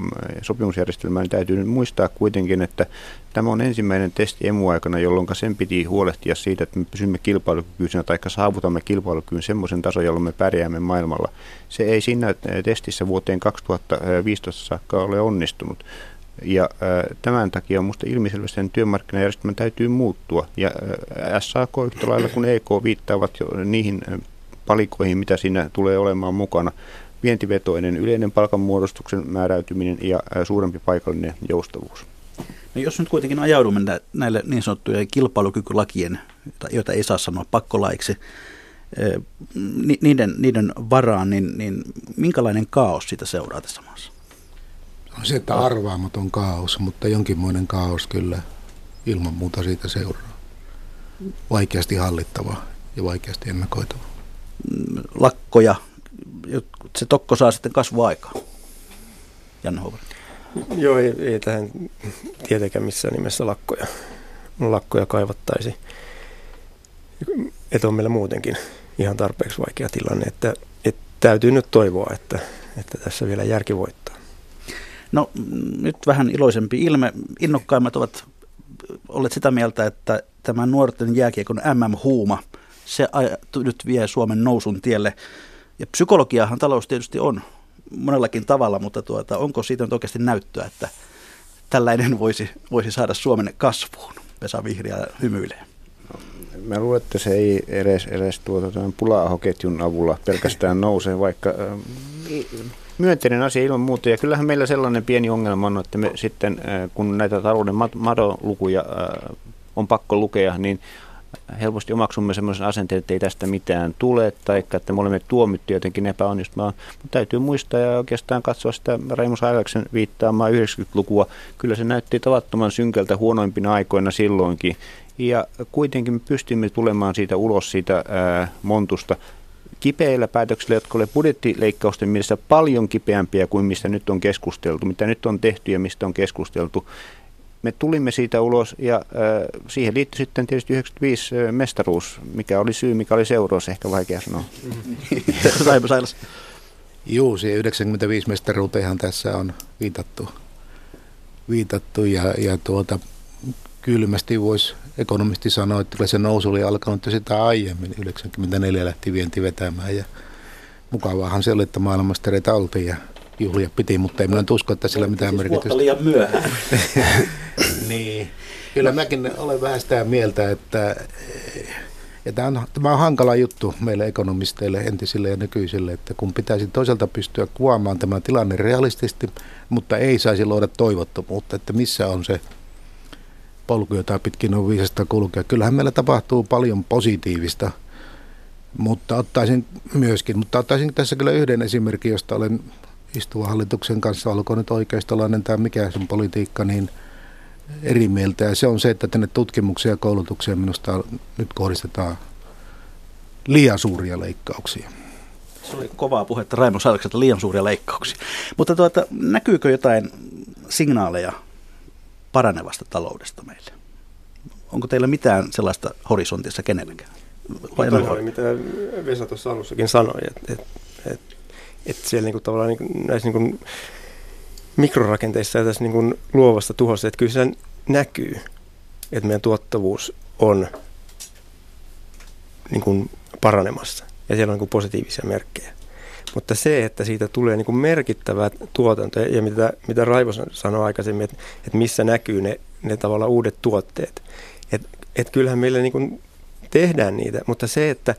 sopimusjärjestelmää, niin täytyy nyt muistaa kuitenkin, että tämä on ensimmäinen testi emu-aikana, jolloin sen piti huolehtia siitä, että me pysymme kilpailukykyisenä tai saavutamme kilpailukyvyn semmoisen tason, jolloin me pärjäämme maailmalla. Se ei siinä testissä vuoteen 2015 saakka ole onnistunut. Ja äh, tämän takia minusta ilmiselvästi sen työmarkkinajärjestelmän täytyy muuttua. Ja äh, SAK yhtä lailla kuin EK viittaavat jo niihin palikoihin, mitä siinä tulee olemaan mukana. Vientivetoinen yleinen palkanmuodostuksen määräytyminen ja suurempi paikallinen joustavuus. No jos nyt kuitenkin ajaudumme näille niin sanottujen kilpailukykylakien, joita ei saa sanoa pakkolaiksi, niiden, niiden varaan, niin, niin minkälainen kaos siitä seuraa tässä maassa? On se, että arvaamaton kaos, mutta jonkinmoinen kaos kyllä ilman muuta siitä seuraa. Vaikeasti hallittava ja vaikeasti ennakoitava lakkoja, se tokko saa sitten kasvuaikaa. Janne Hoover. Joo, ei, ei tähän tietenkään missään nimessä lakkoja, lakkoja kaivattaisi. Että on meillä muutenkin ihan tarpeeksi vaikea tilanne, että, että täytyy nyt toivoa, että, että tässä vielä järki voittaa. No nyt vähän iloisempi ilme. Innokkaimmat ovat olleet sitä mieltä, että tämä nuorten jääkiekon MM-huuma – se nyt vie Suomen nousun tielle. Ja psykologiahan talous tietysti on monellakin tavalla, mutta tuota, onko siitä nyt oikeasti näyttöä, että tällainen voisi, voisi saada Suomen kasvuun? Vesa Vihriä hymyilee. Mä luulen, että se ei edes, edes tuota, pula-ahoketjun avulla pelkästään nouse, vaikka äh, myönteinen asia ilman muuta. Ja kyllähän meillä sellainen pieni ongelma on, että me sitten, äh, kun näitä talouden madolukuja äh, on pakko lukea, niin helposti omaksumme sellaisen asenteen, että ei tästä mitään tule, tai että me olemme tuomittu jotenkin epäonnistumaan. Mutta täytyy muistaa ja oikeastaan katsoa sitä Raimus Ailaksen viittaamaa 90-lukua. Kyllä se näytti tavattoman synkältä huonoimpina aikoina silloinkin. Ja kuitenkin me pystymme tulemaan siitä ulos siitä ää, montusta kipeillä päätöksillä, jotka olivat budjettileikkausten mielessä paljon kipeämpiä kuin mistä nyt on keskusteltu, mitä nyt on tehty ja mistä on keskusteltu me tulimme siitä ulos ja äh, siihen liittyi sitten tietysti 95 äh, mestaruus, mikä oli syy, mikä oli seuraus, ehkä vaikea sanoa. <laughs> Saipa Sailas. Juu, siihen 95 mestaruuteenhan tässä on viitattu, viitattu ja, ja tuota, kylmästi voisi ekonomisti sanoa, että kyllä se nousu oli alkanut jo sitä aiemmin. 94 lähti vienti vetämään ja mukavaahan se oli, että maailmanmestareita oltiin ja juhlia piti, mutta ei minä usko, että sillä mitään siis merkitystä. liian myöhään. <laughs> niin. Kyllä mäkin olen vähän sitä mieltä, että ja tämä on, tämä on hankala juttu meille ekonomisteille, entisille ja nykyisille, että kun pitäisi toisaalta pystyä kuvaamaan tämä tilanne realistisesti, mutta ei saisi luoda toivottomuutta, että missä on se polku, jota pitkin on viisasta kulkea. Kyllähän meillä tapahtuu paljon positiivista, mutta ottaisin myöskin, mutta ottaisin tässä kyllä yhden esimerkin, josta olen istuvan hallituksen kanssa, olkoon nyt oikeistolainen tai mikä sen politiikka, niin eri mieltä. Ja se on se, että tänne tutkimukseen ja koulutukseen minusta nyt kohdistetaan liian suuria leikkauksia. Se oli kovaa puhetta Raimo Salkselta, liian suuria leikkauksia. Mutta tuota, näkyykö jotain signaaleja paranevasta taloudesta meille? Onko teillä mitään sellaista horisontissa kenelläkään? Vai oli mitä Vesa tuossa alussakin sanoi, että, että, että että siellä niinku tavallaan niinku, näissä niinku mikrorakenteissa ja tässä niinku luovasta tuhossa, että kyllä se näkyy, että meidän tuottavuus on niinku paranemassa ja siellä on niinku positiivisia merkkejä. Mutta se, että siitä tulee niin kuin merkittävää tuotantoa, ja mitä, mitä Raivo sanoi aikaisemmin, että, että missä näkyy ne, ne tavallaan uudet tuotteet. Että et kyllähän meillä niin kuin tehdään niitä, mutta se, että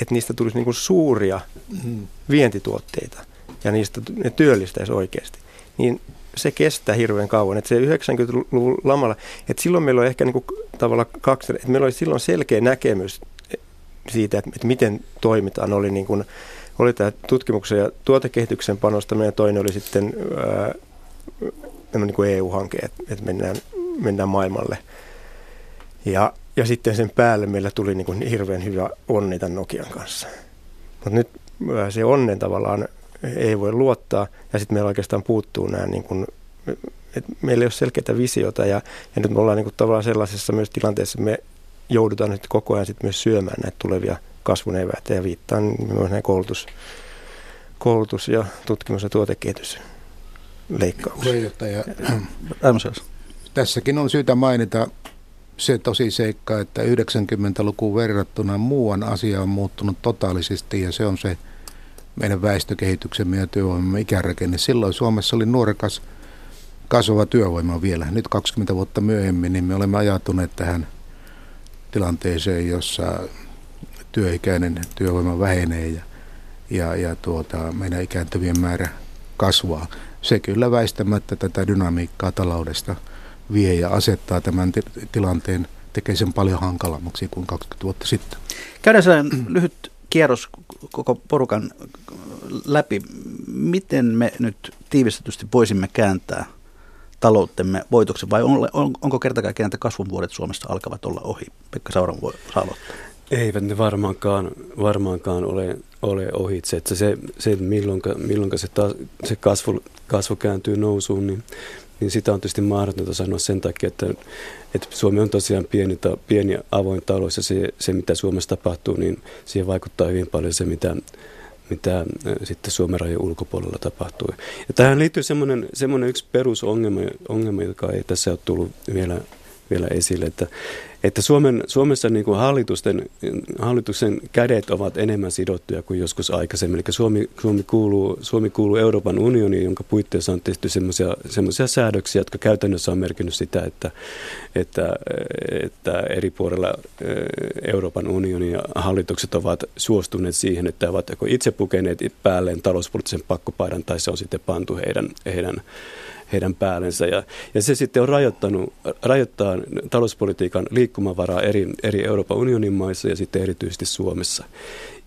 että niistä tulisi niin kuin suuria mm. vientituotteita ja niistä ne työllistäisi oikeasti, niin se kestää hirveän kauan. Että se 90-luvun lamalla, että silloin meillä on ehkä niin kuin tavallaan kaksi, että meillä oli silloin selkeä näkemys siitä, että, että miten toimitaan, oli, niin kuin, oli tämä tutkimuksen ja tuotekehityksen panostaminen ja toinen oli sitten ää, niin kuin EU-hanke, että, että mennään, mennään maailmalle. Ja, ja sitten sen päälle meillä tuli niin kuin hirveän hyvä onni tämän Nokian kanssa. Mutta nyt se onnen tavallaan ei voi luottaa ja sitten meillä oikeastaan puuttuu nämä niin kuin, että meillä ei ole selkeää visiota ja, ja nyt me ollaan niin kuin tavallaan sellaisessa myös tilanteessa, me joudutaan nyt koko ajan sitten myös syömään näitä tulevia kasvun eväitä ja viittaan myös näin koulutus, koulutus ja tutkimus- ja tuotekehitysleikkauksia. <clears throat> Tässäkin on syytä mainita se tosi seikka, että 90-lukuun verrattuna muuan asia on muuttunut totaalisesti ja se on se meidän väestökehityksemme ja työvoimamme ikärakenne. Silloin Suomessa oli nuorekas kasvava työvoima vielä. Nyt 20 vuotta myöhemmin niin me olemme ajatuneet tähän tilanteeseen, jossa työikäinen työvoima vähenee ja, ja, ja tuota, meidän ikääntyvien määrä kasvaa. Se kyllä väistämättä tätä dynamiikkaa taloudesta vie ja asettaa tämän tilanteen, tekee sen paljon hankalammaksi kuin 20 vuotta sitten. Käydään sellainen <clears throat> lyhyt kierros koko porukan läpi. Miten me nyt tiivistetysti voisimme kääntää taloutemme voitoksen vai on, on, onko kertakaikkiaan, että kasvun vuodet Suomessa alkavat olla ohi? Pekka Sauran voi aloittaa. Eivät ne varmaankaan, varmaankaan ole, ole ohitse. Että se, se milloin, milloin se, ta, se kasvu, kasvu kääntyy nousuun, niin, niin sitä on tietysti mahdotonta sanoa sen takia, että, että Suomi on tosiaan pieni, pieni avoin talous ja se, se, mitä Suomessa tapahtuu, niin siihen vaikuttaa hyvin paljon se, mitä, mitä sitten Suomen rajojen ulkopuolella tapahtuu. Ja tähän liittyy semmoinen, semmoinen yksi perusongelma, ongelma, joka ei tässä ole tullut vielä, vielä esille, että, että Suomen, Suomessa niin kuin hallitusten, hallituksen kädet ovat enemmän sidottuja kuin joskus aikaisemmin. Eli Suomi, Suomi, kuuluu, Suomi kuuluu Euroopan unioniin, jonka puitteissa on tehty sellaisia säädöksiä, jotka käytännössä on merkinnyt sitä, että, että, että eri puolilla Euroopan unionin hallitukset ovat suostuneet siihen, että ovat itse pukeneet päälleen talouspoliittisen pakkopaidan tai se on sitten pantu heidän, heidän heidän päällensä. Ja, ja se sitten on rajoittanut, rajoittaa talouspolitiikan liikkumavaraa eri, eri Euroopan unionin maissa ja sitten erityisesti Suomessa.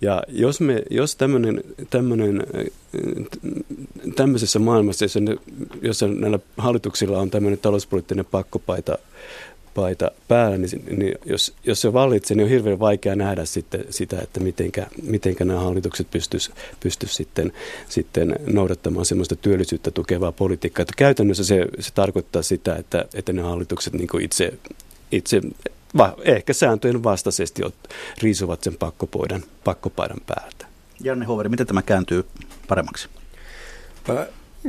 Ja jos, me, jos tämmöinen, tämmöinen, tämmöisessä maailmassa, jossa, ne, jossa näillä hallituksilla on tämmöinen talouspoliittinen pakkopaita paita päällä, niin, niin jos, jos se vallitsee, niin on hirveän vaikea nähdä sitten sitä, että mitenkä, mitenkä nämä hallitukset pystyisivät pystyis sitten, sitten noudattamaan sellaista työllisyyttä tukevaa politiikkaa. Että käytännössä se, se tarkoittaa sitä, että, että ne hallitukset niin itse, itse va, ehkä sääntöjen vastaisesti riisuvat sen pakkopaidan, pakkopaidan päältä. Janne Hoveri, miten tämä kääntyy paremmaksi?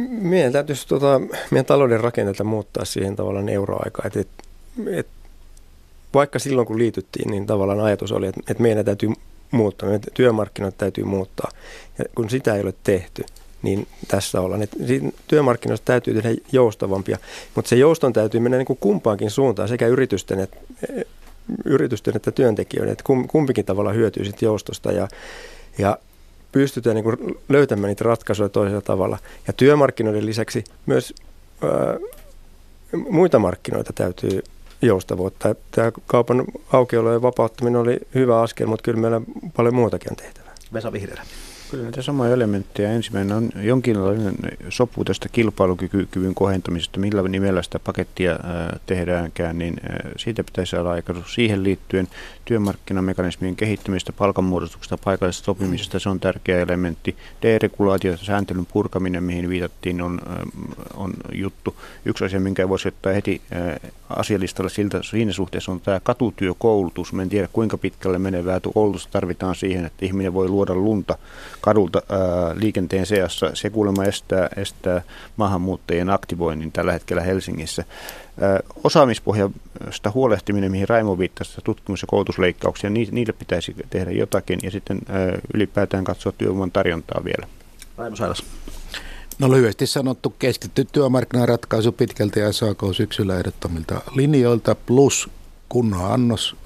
Meidän täytyisi tuota, meidän talouden rakenteita muuttaa siihen tavallaan euroaikaan. Että et, vaikka silloin kun liityttiin, niin tavallaan ajatus oli, että, että meidän täytyy muuttaa, meidän työmarkkinoita täytyy muuttaa. Ja kun sitä ei ole tehty, niin tässä ollaan. Et työmarkkinoista täytyy tehdä joustavampia, mutta se jouston täytyy mennä niin kuin kumpaankin suuntaan, sekä yritysten että, yritysten että työntekijöiden, että kumpikin tavalla hyötyy sit joustosta ja, ja pystytään niin löytämään niitä ratkaisuja toisella tavalla. Ja työmarkkinoiden lisäksi myös ää, muita markkinoita täytyy joustavuutta. Tämä kaupan aukiolojen vapauttaminen oli hyvä askel, mutta kyllä meillä paljon muutakin on tehtävää. Vesa Vihreä. Kyllä näitä samoja elementtejä. Ensimmäinen on jonkinlainen sopu tästä kilpailukyvyn kohentamisesta, millä nimellä sitä pakettia tehdäänkään, niin siitä pitäisi saada aika siihen liittyen työmarkkinamekanismien kehittämistä, palkanmuodostuksesta, paikallisesta sopimisesta, se on tärkeä elementti. Deregulaatio, sääntelyn purkaminen, mihin viitattiin, on, on juttu. Yksi asia, minkä voisi ottaa heti asialistalla siltä, siinä suhteessa on tämä katutyökoulutus. Mä en tiedä, kuinka pitkälle menevää koulutusta tarvitaan siihen, että ihminen voi luoda lunta kadulta ää, liikenteen seassa. Se kuulemma estää, estää maahanmuuttajien aktivoinnin tällä hetkellä Helsingissä. Ää, osaamispohjasta huolehtiminen, mihin Raimo viittasi, tutkimus- ja koulutusleikkauksia, niille pitäisi tehdä jotakin ja sitten ää, ylipäätään katsoa työvoiman tarjontaa vielä. Raimo Sailas. No lyhyesti sanottu keskitty työmarkkinaratkaisu pitkälti SAK syksyllä ehdottomilta linjoilta plus kunnon annos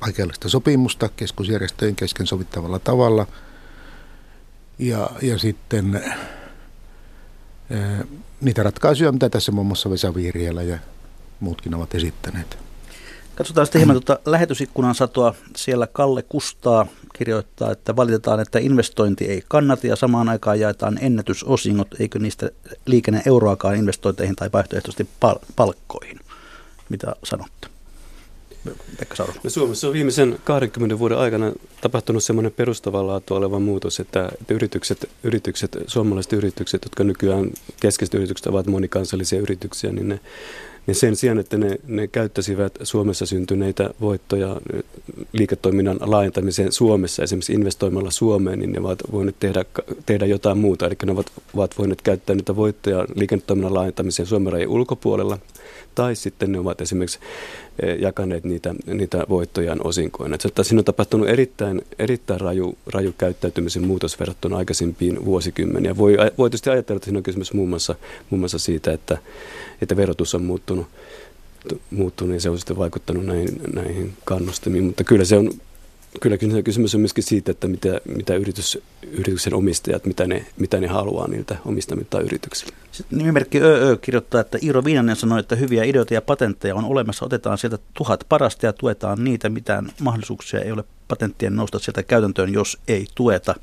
paikallista sopimusta keskusjärjestöjen kesken sovittavalla tavalla – ja, ja sitten niitä ratkaisuja, mitä tässä muun muassa Vesa Vihriälä ja muutkin ovat esittäneet. Katsotaan sitten hieman tuota lähetysikkunan satoa. Siellä Kalle Kustaa kirjoittaa, että valitetaan, että investointi ei kannata ja samaan aikaan jaetaan ennätysosingot, eikö niistä liikenne euroakaan investointeihin tai vaihtoehtoisesti pal- palkkoihin. Mitä sanotte? Pekka No Suomessa on viimeisen 20 vuoden aikana tapahtunut semmoinen perustavanlaatu oleva muutos, että, että yritykset, yritykset, suomalaiset yritykset, jotka nykyään keskeiset yritykset ovat monikansallisia yrityksiä, niin ne niin sen sijaan, että ne, ne käyttäisivät Suomessa syntyneitä voittoja liiketoiminnan laajentamiseen Suomessa, esimerkiksi investoimalla Suomeen, niin ne ovat voineet tehdä, tehdä jotain muuta. Eli ne ovat, ovat voineet käyttää niitä voittoja liiketoiminnan laajentamiseen Suomen rajan ulkopuolella, tai sitten ne ovat esimerkiksi jakaneet niitä, niitä voittojaan osinkoina. Että siinä on tapahtunut erittäin, erittäin raju, raju käyttäytymisen muutos verrattuna aikaisempiin vuosikymmeniä. Voi, voi tietysti ajatella, että siinä on kysymys muun muassa, muun muassa siitä, että, että verotus on muuttunut, muuttunut ja se on sitten vaikuttanut näihin, näihin kannustimiin. Mutta kyllä se on kyllä kysymys on myöskin siitä, että mitä, mitä yritys, yrityksen omistajat, mitä ne, mitä ne haluaa niiltä omistamilta yrityksiltä. Nimimerkki ÖÖ kirjoittaa, että Iiro Viinanen sanoi, että hyviä ideoita ja patentteja on olemassa. Otetaan sieltä tuhat parasta ja tuetaan niitä. Mitään mahdollisuuksia ei ole patenttien nousta sieltä käytäntöön, jos ei tueta.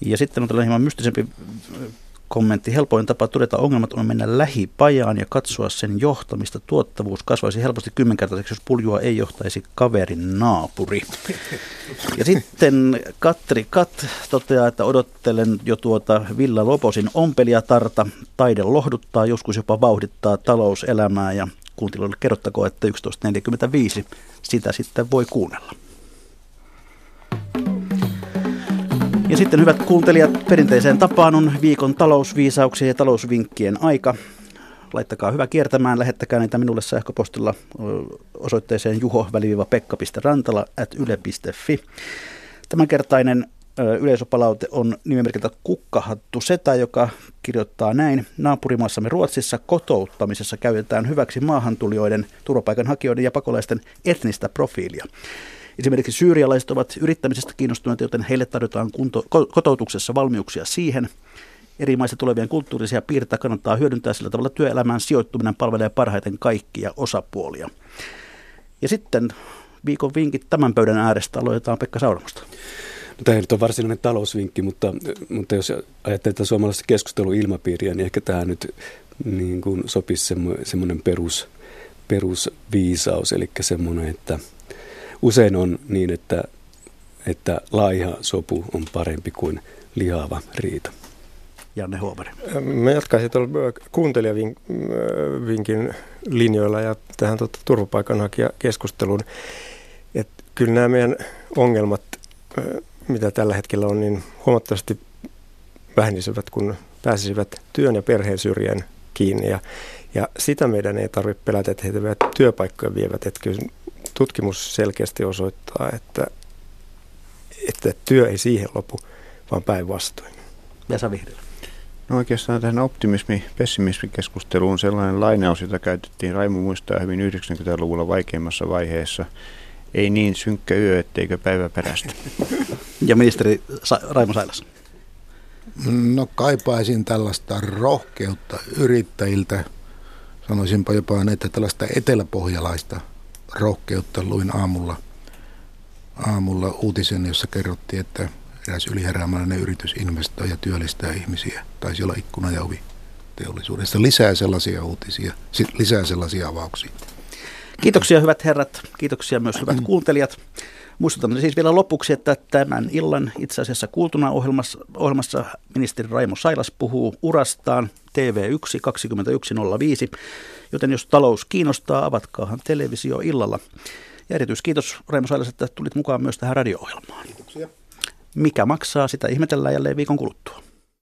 Ja sitten on tällainen hieman mystisempi kommentti. Helpoin tapa todeta ongelmat on mennä lähipajaan ja katsoa sen johtamista. Tuottavuus kasvaisi helposti kymmenkertaiseksi, jos puljua ei johtaisi kaverin naapuri. <laughs> Ja sitten Katri Kat toteaa, että odottelen jo tuota Villa Loposin ompelijatarta. Taide lohduttaa, joskus jopa vauhdittaa talouselämää ja kuuntelijoille kerrottakoon, että 11.45 sitä sitten voi kuunnella. Ja sitten hyvät kuuntelijat, perinteiseen tapaan on viikon talousviisauksien ja talousvinkkien aika. Laittakaa hyvä kiertämään, lähettäkää niitä minulle sähköpostilla osoitteeseen juho-pekka.rantala at yle.fi. Tämänkertainen yleisöpalaute on nimimerkiltä Kukkahattu Setä, joka kirjoittaa näin. Naapurimaassamme Ruotsissa kotouttamisessa käytetään hyväksi maahantulijoiden, turvapaikanhakijoiden ja pakolaisten etnistä profiilia. Esimerkiksi syyrialaiset ovat yrittämisestä kiinnostuneita, joten heille tarjotaan kunto, kotoutuksessa valmiuksia siihen. Eri maista tulevien kulttuurisia piirteitä kannattaa hyödyntää sillä tavalla työelämään sijoittuminen palvelee parhaiten kaikkia osapuolia. Ja sitten viikon vinkit tämän pöydän äärestä aloitetaan Pekka Sauramosta. No, tämä nyt on varsinainen talousvinkki, mutta, mutta jos ajattelee suomalaista keskusteluilmapiiriä, niin ehkä tämä nyt niin kuin sopisi semmoinen perus, perusviisaus, eli semmoinen, että – usein on niin, että, että laiha sopu on parempi kuin lihava riita. Janne Huomari. Mä jatkaisin tuolla kuuntelijavinkin linjoilla ja tähän tuota, turvapaikanhakijakeskusteluun. Että kyllä nämä meidän ongelmat, mitä tällä hetkellä on, niin huomattavasti vähenisivät, kun pääsisivät työn ja perheen syrjään kiinni. Ja, ja sitä meidän ei tarvitse pelätä, että heitä työpaikkoja vievät. Että kyllä tutkimus selkeästi osoittaa, että, että työ ei siihen lopu, vaan päinvastoin. Vesa Vihreä. No oikeastaan tähän optimismi-pessimismi-keskusteluun sellainen lainaus, jota käytettiin, Raimo muistaa hyvin 90-luvulla vaikeimmassa vaiheessa. Ei niin synkkä yö, etteikö päivä perästä. <laughs> Ja ministeri Sa- Raimo Sailas. No kaipaisin tällaista rohkeutta yrittäjiltä, sanoisinpa jopa, että tällaista eteläpohjalaista rohkeutta. Luin aamulla, aamulla uutisen, jossa kerrottiin, että eräs yliheräämäinen yritys investoi ja työllistää ihmisiä. Taisi olla ikkuna ja ovi teollisuudessa. Lisää sellaisia uutisia, lisää sellaisia avauksia. Kiitoksia hyvät herrat, kiitoksia myös hyvät <clears throat> kuuntelijat. Muistutan siis vielä lopuksi, että tämän illan itse asiassa kuultuna ohjelmassa, ohjelmassa ministeri Raimo Sailas puhuu urastaan TV1 2105, joten jos talous kiinnostaa, avatkaahan televisio illalla. Ja erityiskiitos Raimo Sailas, että tulit mukaan myös tähän radio-ohjelmaan. Kiitoksia. Mikä maksaa, sitä ihmetellään jälleen viikon kuluttua.